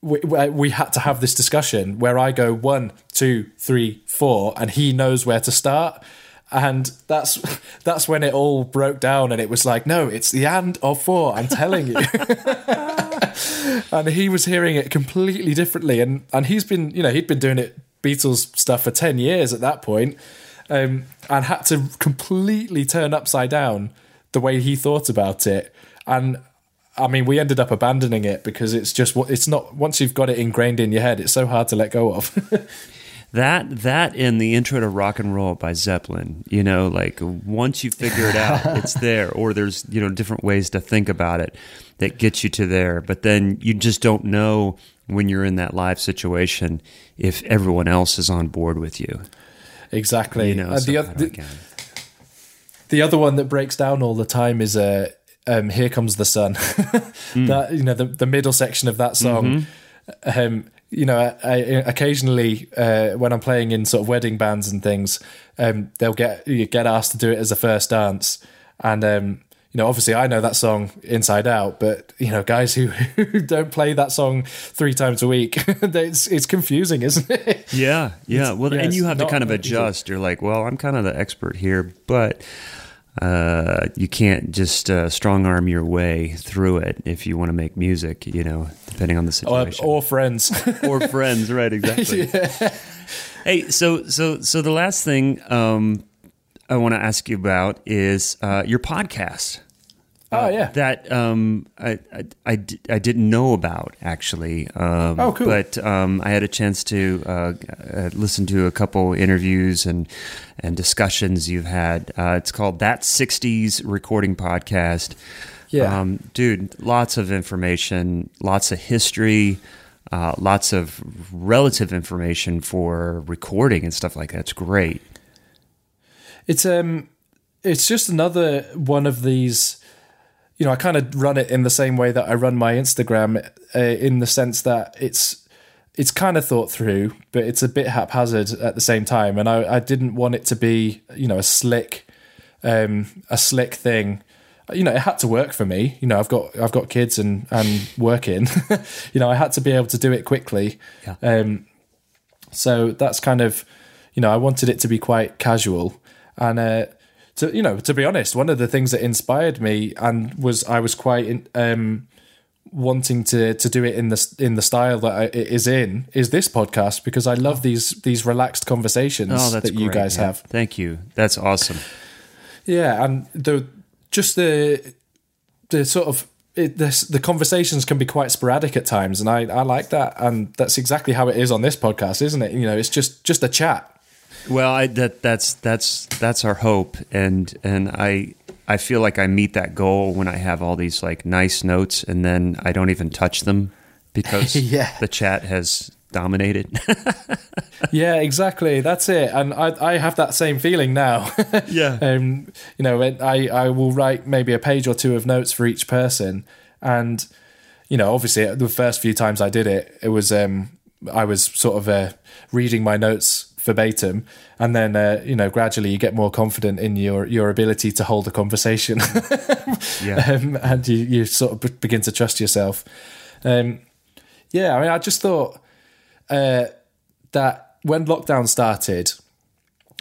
we, we had to have this discussion where I go one, two, three, four, and he knows where to start. And that's [laughs] that's when it all broke down, and it was like, no, it's the and of four. I'm telling you. [laughs] and he was hearing it completely differently, and and he's been, you know, he'd been doing it Beatles stuff for ten years at that point, um, and had to completely turn upside down the way he thought about it. And I mean, we ended up abandoning it because it's just what it's not. Once you've got it ingrained in your head, it's so hard to let go of. [laughs] That that in the intro to rock and roll by Zeppelin. You know, like once you figure it out, [laughs] it's there. Or there's you know different ways to think about it that get you to there. But then you just don't know when you're in that live situation if everyone else is on board with you. Exactly. You know, And the, how oth- do I the, the other one that breaks down all the time is uh, um, "Here Comes the Sun." [laughs] that you know the the middle section of that song. Um, you know, I, I, occasionally uh, when I'm playing in sort of wedding bands and things, um, they'll get you get asked to do it as a first dance, and um, you know, obviously I know that song inside out, but you know, guys who, [laughs] who don't play that song three times a week, [laughs] it's it's confusing, isn't it? Yeah, yeah. Well, yeah, and you have to kind of that easy. adjust. You're like, well, I'm kind of the expert here, but uh, you can't just uh, strong arm your way through it if you want to make music. You know, depending on the situation. or friends. [laughs] or friends, right? Exactly. Hey, so so so the last thing um, I want to ask you about is uh, your podcast oh yeah. that um, I, I, I, di- I didn't know about actually. Um, Oh, cool. But um, I had a chance to uh, uh, listen to a couple interviews and and discussions you've had. Uh, it's called That '60s Recording Podcast. Yeah. um, dude, lots of information, lots of history. Uh, lots of relative information for recording and stuff like that. It's great. It's um, it's just another one of these. You know, I kind of run it in the same way that I run my Instagram, uh, in the sense that it's it's kind of thought through, but it's a bit haphazard at the same time. And I, I didn't want it to be, you know, a slick, um, a slick thing. You know, it had to work for me. You know, I've got I've got kids and and working. [laughs] you know, I had to be able to do it quickly. Yeah. Um, so that's kind of, you know, I wanted it to be quite casual, and uh, to you know, to be honest, one of the things that inspired me and was I was quite in, um, wanting to to do it in the in the style that I, it is in is this podcast because I love these these relaxed conversations Oh, that you great, guys man. have. Thank you. That's awesome. Yeah, and the just the the sort of it, this, the conversations can be quite sporadic at times, and I, I like that, and that's exactly how it is on this podcast, isn't it? You know, it's just just a chat. Well, I, that that's that's that's our hope, and and I I feel like I meet that goal when I have all these like nice notes, and then I don't even touch them because [laughs] Yeah. the chat has dominated. [laughs] Yeah, exactly. That's it. And I, I have that same feeling now. [laughs] Yeah. um, you know, I, I will write maybe a page or two of notes for each person. And, you know, obviously the first few times I did it, it was, um, I was sort of uh, reading my notes verbatim. And then, uh, you know, gradually you get more confident in your, your ability to hold a conversation. [laughs] yeah. um, and you, you sort of begin to trust yourself. Um, yeah, I mean, I just thought uh, that when lockdown started,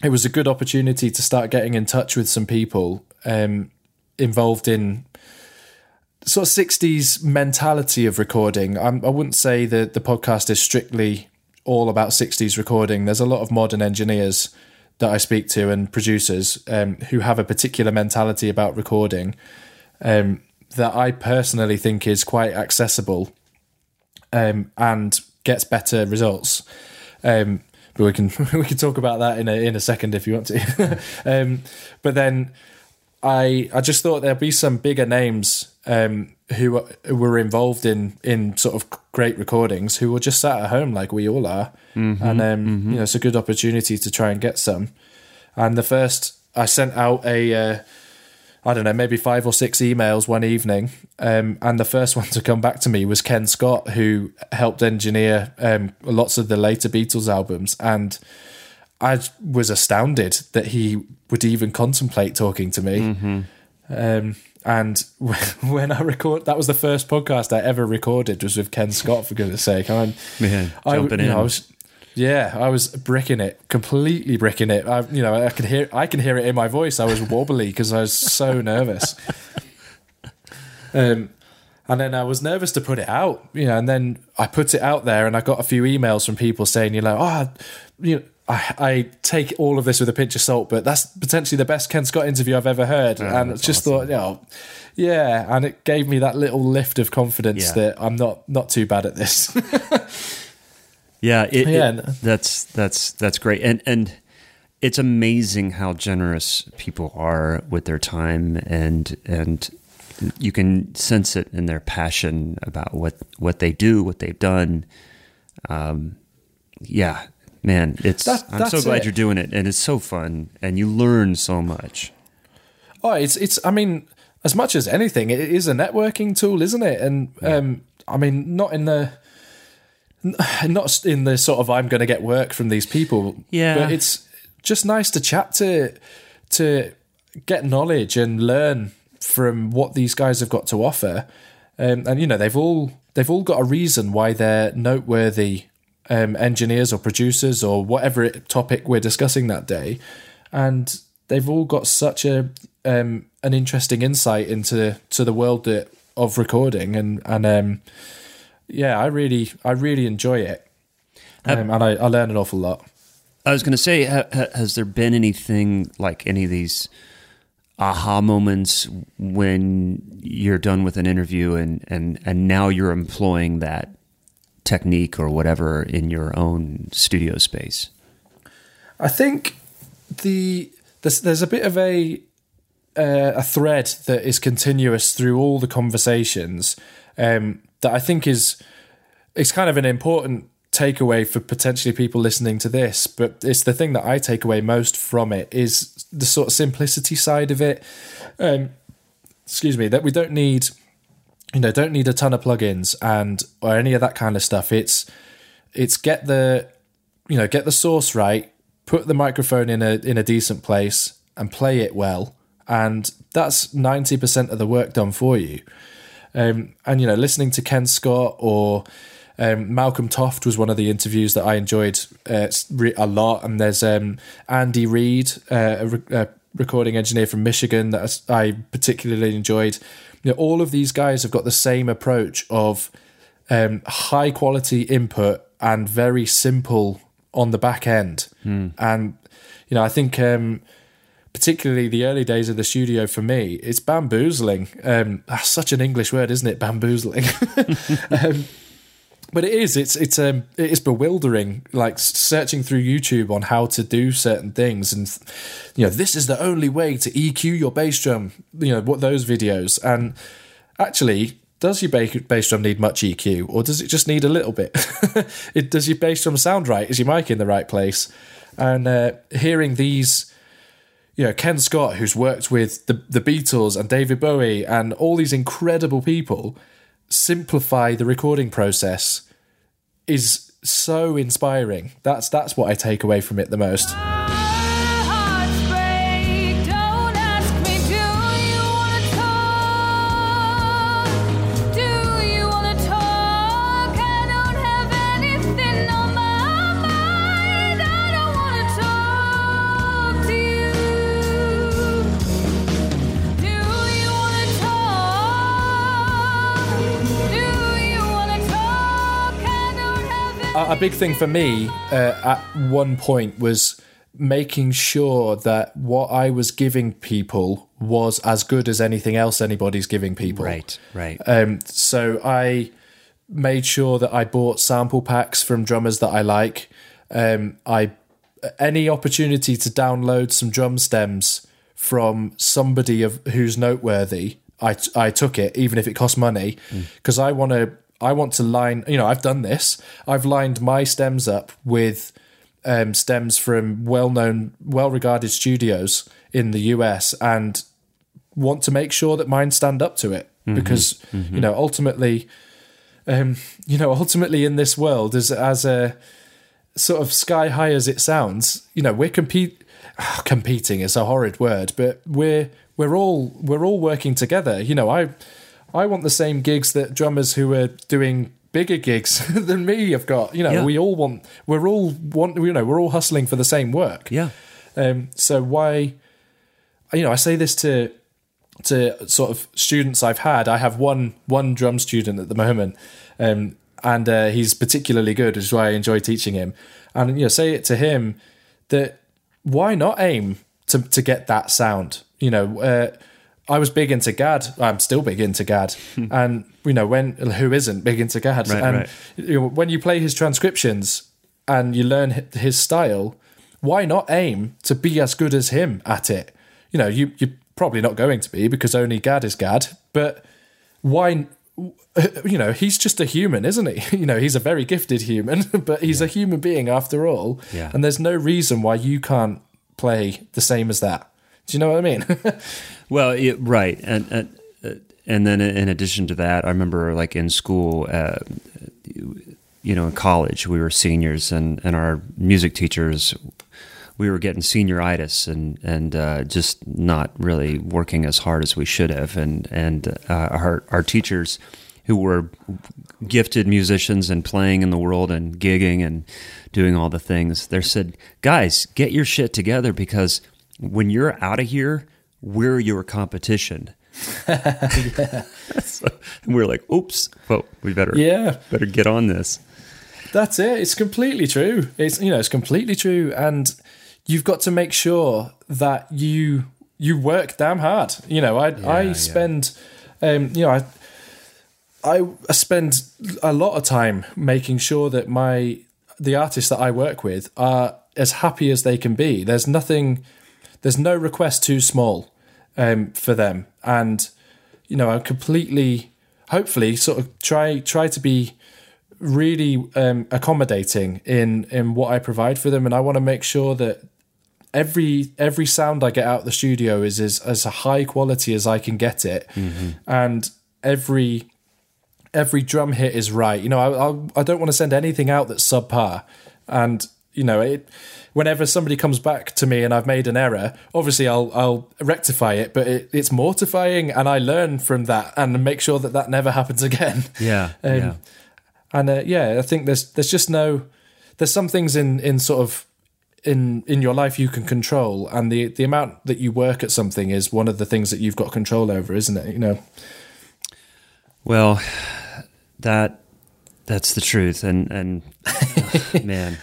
it was a good opportunity to start getting in touch with some people um, involved in sort of 60s mentality of recording. I'm, I wouldn't say that the podcast is strictly all about 60s recording. There's a lot of modern engineers that I speak to and producers um, who have a particular mentality about recording um, that I personally think is quite accessible um, and gets better results. Um, but we can [laughs] we can talk about that in a in a second if you want to. [laughs] um, but then I I just thought there'd be some bigger names um, who, who were involved in in sort of great recordings who were just sat at home like we all are, and um, you know it's a good opportunity to try and get some. And the first I sent out a. Uh, I don't know, maybe five or six emails one evening. Um, and the first [laughs] one to come back to me was Ken Scott, who helped engineer um, lots of the later Beatles albums. And I was astounded that he would even contemplate talking to me. Um, and [laughs] when I record, that was the first podcast I ever recorded was with Ken Scott, for goodness sake. I, Man, I, jumping you know, in. I was, yeah, I was bricking it, completely bricking it. I, you know, I could hear, I can hear it in my voice. I was wobbly because I was so [laughs] nervous. Um, and then I was nervous to put it out, you know, and then I put it out there, and I got a few emails from people saying, you know, oh, you know, I, I take all of this with a pinch of salt, but that's potentially the best Ken Scott interview I've ever heard, and just awesome. thought, you know, yeah, and it gave me that little lift of confidence Yeah. that I'm not not too bad at this. [laughs] [laughs] Yeah, it, Yeah, it- that's that's that's great, and and it's amazing how generous people are with their time, and and you can sense it in their passion about what what they do, what they've done. Um, yeah, man, it's That- I'm so glad it. you're doing it, and it's so fun, and you learn so much. Oh, it's it's. I mean, as much as anything, it is a networking tool, isn't it? And um, I mean, not in the [sighs] not in the sort of I'm going to get work from these people. Yeah. but it's just nice to chat to to get knowledge and learn from what these guys have got to offer. Um, and you know, they've all they've all got a reason why they're noteworthy um, engineers or producers or whatever it, topic we're discussing that day, and they've all got such a um, an interesting insight into to the world that, of recording, and and um, yeah, I really I really enjoy it, um, and I, I learn an awful lot. I was going to say, ha, ha, has there been anything like any of these aha moments when you're done with an interview and and and now you're employing that technique or whatever in your own studio space? I think the there's there's a bit of a uh, a thread that is continuous through all the conversations um, that I think is it's kind of an important takeaway for potentially people listening to this. But it's the thing that I take away most from it is the sort of simplicity side of it. Um, excuse me, that we don't need you know don't need a ton of plugins and or any of that kind of stuff. It's it's get the you know get the source right, put the microphone in a in a decent place, and play it well, and that's ninety percent of the work done for you. Um, and you know, listening to Ken Scott or um, Malcolm Toft was one of the interviews that I enjoyed uh, a lot. And there's um, Andy Reid, uh, a, re- a recording engineer from Michigan that I particularly enjoyed. You know, all of these guys have got the same approach of um, high quality input and very simple on the back end. And you know, I think um, particularly the early days of the studio for me, it's bamboozling. Um, that's such an English word, isn't it? Bamboozling. [laughs] but it is. It's it's um it is bewildering. Like searching through YouTube on how to do certain things, and you know this is the only way to EQ your bass drum. You know what those videos and actually. Does your bass drum need much EQ, or does it just need a little bit? [laughs] it, does your bass drum sound right? Is your mic in the right place? And uh, hearing these you know Ken Scott, who's worked with the the Beatles and David Bowie and all these incredible people, simplify the recording process is so inspiring. That's that's what I take away from it the most. A, big thing for me uh, at one point was making sure that what I was giving people was as good as anything else anybody's giving people. Right, right. Um, so I made sure that I bought sample packs from drummers that I like. Um, I any opportunity to download some drum stems from somebody of who's noteworthy, I I took it even if it cost money because I want to I want to line. You know, I've done this. I've lined my stems up with um, stems from well-known, well-regarded studios in the US, and want to make sure that mine stand up to it because you know ultimately, um, [laughs] you know ultimately in this world as as a sort of sky high as it sounds, you know we're compete competing is a horrid word, but we're we're all we're all working together. You know, I I want the same gigs that drummers who are doing bigger gigs [laughs] than me have got. You know, Yeah. we all want we're all want you know we're all hustling for the same work. Yeah. Um, so why, you know, I say this to to sort of students I've had. I have one one drum student at the moment, um, and uh, he's particularly good, which is why I enjoy teaching him. And you know, say it to him that why not aim to to get that sound? You know, uh, I was big into Gadd. I'm still big into Gadd, hmm. and you know, when who isn't big into Gadd? Right, and right. you know, when you play his transcriptions and you learn his style, why not aim to be as good as him at it? You know, you you're probably not going to be because only Gadd is Gadd, but why? [laughs] You know, he's just a human, isn't he? [laughs] You know, he's a very gifted human, [laughs] but he's a human being after all. Yeah. And there's no reason why you can't play the same as that. Do you know what I mean? [laughs] Well, it, right, and and uh, and then in addition to that, I remember like in school, uh, you know, in college, we were seniors, and and our music teachers, we were getting senioritis, and and uh, just not really working as hard as we should have, and and uh, our our teachers, who were gifted musicians and playing in the world and gigging and doing all the things, they said, guys, get your shit together because when you're out of here, we're your competition. [laughs] [laughs] so, and we're like, oops, well, we better Yeah. better get on this. That's it. It's completely true. It's you know, it's completely true, and you've got to make sure that you you work damn hard. You know, I I yeah. spend, um, you know, I I spend a lot of time making sure that my the artists that I work with are as happy as they can be. There's nothing, there's no request too small um, for them, and you know, I'm completely, hopefully, sort of try try to be really um, accommodating in in what I provide for them, and I want to make sure that every every sound I get out of the studio is as as high quality as I can get it, and every every drum hit is right. You know, I I'll, I don't want to send anything out that's subpar, and you know it. Whenever somebody comes back to me and I've made an error, obviously I'll I'll rectify it, but it, it's mortifying, and I learn from that and make sure that that never happens again. [laughs] Yeah, Um, yeah. And uh, yeah, I think there's there's just no there's some things in in sort of in in your life you can control, and the the amount that you work at something is one of the things that you've got control over, isn't it? You know. Well, [sighs] that that's the truth, and and [laughs] man,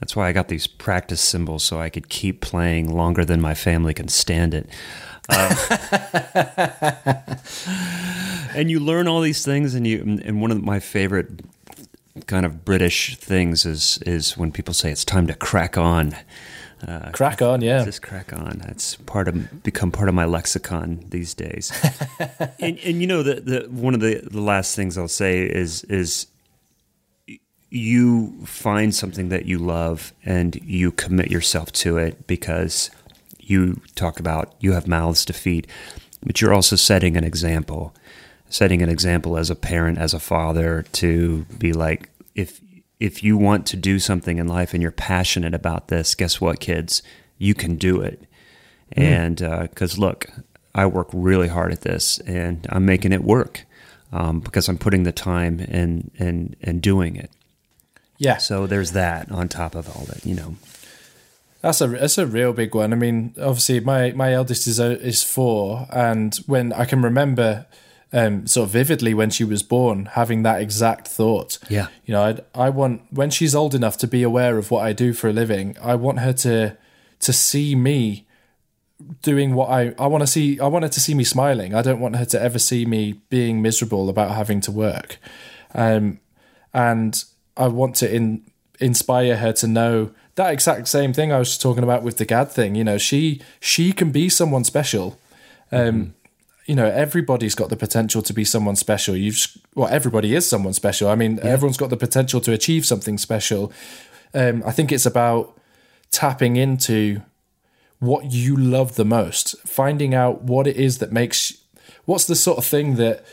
that's why I got these practice cymbals so I could keep playing longer than my family can stand it. Uh, [laughs] and you learn all these things, and you and one of my favorite kind of British things is is when people say it's time to crack on. Uh, Crack on, yeah. just crack on. That's part of become part of my lexicon these days. [laughs] and and you know the the one of the the last things I'll say is is you find something that you love and you commit yourself to it because you talk about you have mouths to feed, but you're also setting an example, setting an example as a parent, as a father to be like if if you want to do something in life and you're passionate about this, guess what, kids, you can do it. And because look, I work really hard at this, and I'm making it work um, because I'm putting the time and and and doing it. Yeah. So there's that on top of all that, you know. That's a that's a real big one. I mean, obviously, my my eldest is uh, is four, and when I can remember, um, sort of vividly when she was born, having that exact thought. Yeah. you know, I I want when she's old enough to be aware of what I do for a living. I want her to to see me doing what I I want to see. I want her to see me smiling. I don't want her to ever see me being miserable about having to work. Um, and I want to in inspire her to know that exact same thing I was talking about with the Gadd thing. You know, she she can be someone special. Um, You know, everybody's got the potential to be someone special. You've well, everybody is someone special. I mean, everyone's got the potential to achieve something special. Um, I think it's about tapping into what you love the most, finding out what it is that makes what's the sort of thing that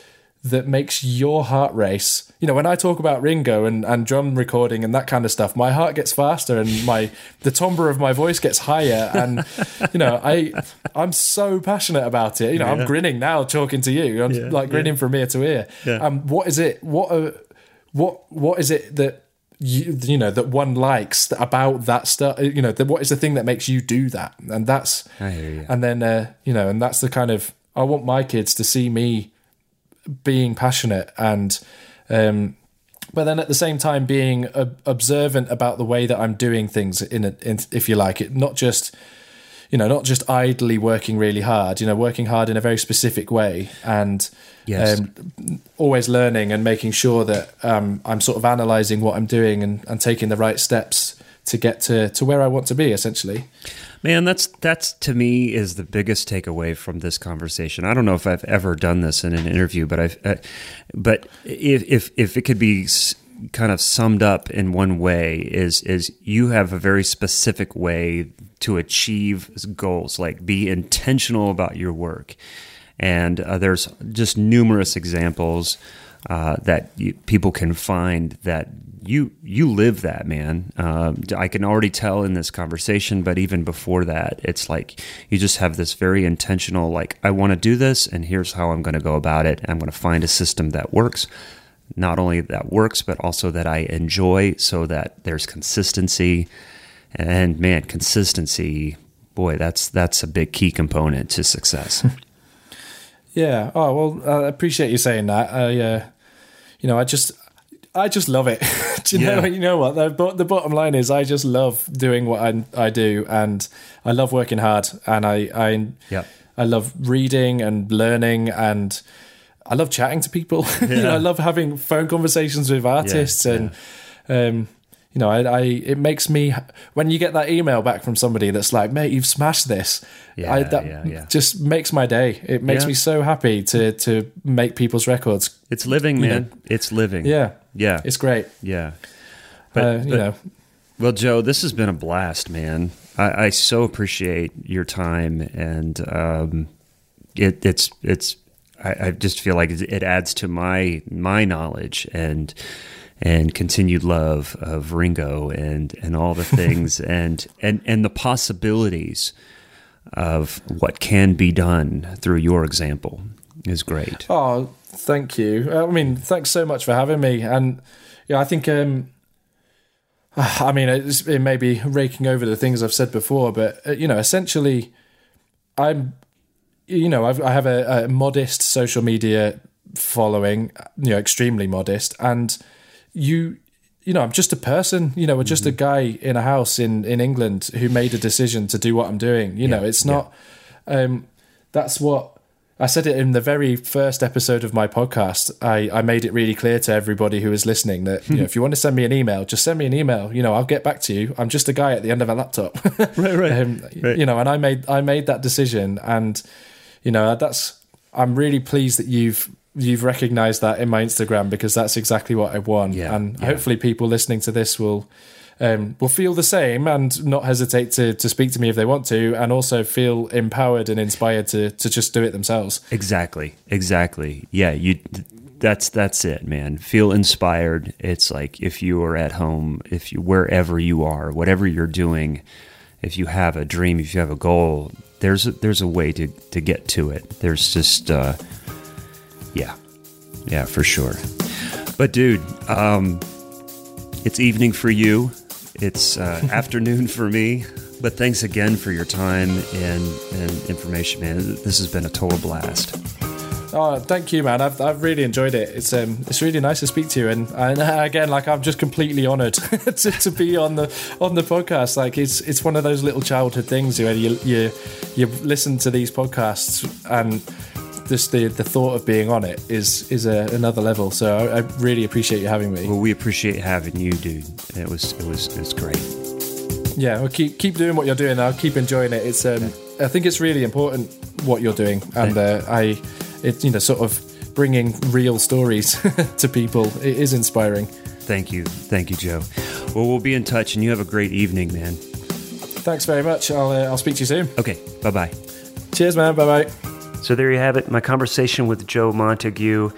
that makes your heart race. You know, when I talk about Ringo and, and drum recording and that kind of stuff, my heart gets faster and my the timbre of my voice gets higher and [laughs] you know, I I'm so passionate about it. You know, I'm grinning now talking to you. I'm Yeah, like grinning yeah. from ear to ear. Yeah. Um what is it what are, what what is it that you you know that one likes about that stuff you know the, what is the thing that makes you do that and that's I hear you. and then uh, you know and that's the kind of i want my kids to see me being passionate and um but then at the same time being uh, observant about the way that i'm doing things in, a, in if you like it not just you know not just idly working really hard you know working hard in a very specific way and Yes. um, always learning and making sure that um, i'm sort of analyzing what i'm doing and, and taking the right steps to get to, to where i want to be essentially Man, that's that's to me is the biggest takeaway from this conversation. I don't know if I've ever done this in an interview, but I've, uh, but if if if it could be kind of summed up in one way, is is you have a very specific way to achieve goals, like be intentional about your work, and uh, there's just numerous examples uh, that you, people can find that you you live that man. Um, I can already tell in this conversation, but even before that, it's like you just have this very intentional, like I want to do this, and here's how I'm going to go about it. I'm going to find a system that works. Not only that works, but also that I enjoy, so that there's consistency. And man, consistency, boy, that's that's a big key component to success. [laughs] Yeah. Oh well, I appreciate you saying that. I, uh, you know, I just, I just love it. [laughs] do you know? You know what? The, the bottom line is, I just love doing what I I do, and I love working hard, and I I Yep. I love reading and learning, and I love chatting to people. [laughs] you know, I love having phone conversations with artists, and um, you know, I, I it makes me when you get that email back from somebody that's like, "Mate, you've smashed this." Yeah, I, that yeah, yeah. just makes my day. It makes me so happy to to make people's records. It's living, man. It's living. Yeah, Yeah. it's great. yeah. But uh, you know, Well, Joe, this has been a blast, man. I, I so appreciate your time, and um, it, it's it's. I, I just feel like it adds to my my knowledge and and continued love of Ringo and and all the things [laughs] and and and the possibilities of what can be done through your example is great. oh, thank you. I mean, thanks so much for having me. And yeah, I think um, [sighs] I mean, it's, it may be raking over the things I've said before, but uh, you know, essentially, I'm, you know, I've, I have a, a modest social media following, you know, extremely modest, and you, you know, I'm just a person, you know, we're just a guy in a house in in England who made a decision to do what I'm doing. You know, it's not. Um, that's what I said it in the very first episode of my podcast. I, I made it really clear to everybody who was listening that you know, if you want to send me an email, just send me an email. You know, I'll get back to you. I'm just a guy at the end of a laptop. [laughs] Right, right, um, right. You know, and I made I made that decision, and you know that's I'm really pleased that you've you've recognised that in my Instagram because that's exactly what I want, Yeah, and yeah. hopefully people listening to this will. Um, will feel the same and not hesitate to, to speak to me if they want to, and also feel empowered and inspired to to just do it themselves. Exactly. Exactly. Yeah, you that's that's it, man. Feel inspired. It's like if you are at home, if you wherever you are, whatever you're doing, if you have a dream, if you have a goal, there's a, there's a way to to get to it. There's just uh yeah. Yeah, for sure. But dude, um it's evening for you. It's uh, [laughs] afternoon for me. But thanks again for your time and, and information, man. This has been a total blast. Oh, thank you, man. I've, I've really enjoyed it. It's um, it's really nice to speak to you, and, and uh, again, like I'm just completely honoured [laughs] to, to be on the on the podcast. Like it's it's one of those little childhood things where you you you listen to these podcasts and just the the thought of being on it is is a, another level. So I, I really appreciate you having me. Well, we appreciate having you, dude. It was it was it was great. Yeah, well, keep keep doing what you're doing. I'll keep enjoying it. It's um, I think it's really important what you're doing, and uh, I, it you know, sort of bringing real stories [laughs] to people. It is inspiring. Thank you, thank you, Joe. Well, we'll be in touch, and you have a great evening, man. Thanks very much. I'll uh, I'll speak to you soon. Okay, bye bye. Cheers, man. Bye bye. So there you have it, my conversation with Joe Montague.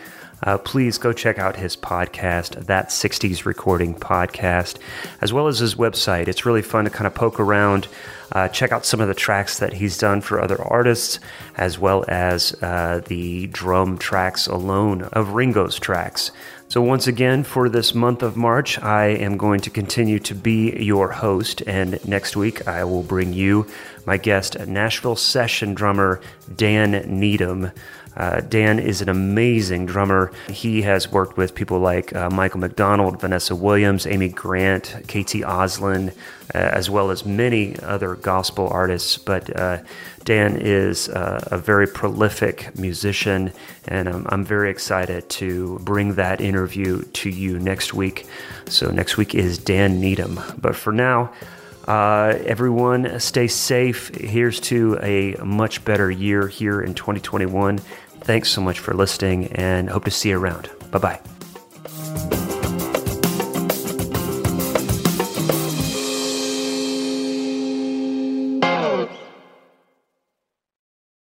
Uh, please go check out his podcast, That 60s Recording Podcast, as well as his website. It's really fun to kind of poke around, uh, check out some of the tracks that he's done for other artists, as well as uh, the drum tracks alone of Ringo's tracks. So, once again, for this month of March, I am going to continue to be your host. And next week, I will bring you my guest, Nashville session drummer Dan Needham. Uh, Dan is an amazing drummer. He has worked with people like uh, Michael McDonald, Vanessa Williams, Amy Grant, KT Oslin, as well as many other gospel artists. But uh, Dan is uh, a very prolific musician, and um, I'm very excited to bring that interview to you next week. So, next week is Dan Needham. But for now, uh, everyone, stay safe. Here's to a much better year here in 2021. Thanks so much for listening and hope to see you around. Bye bye.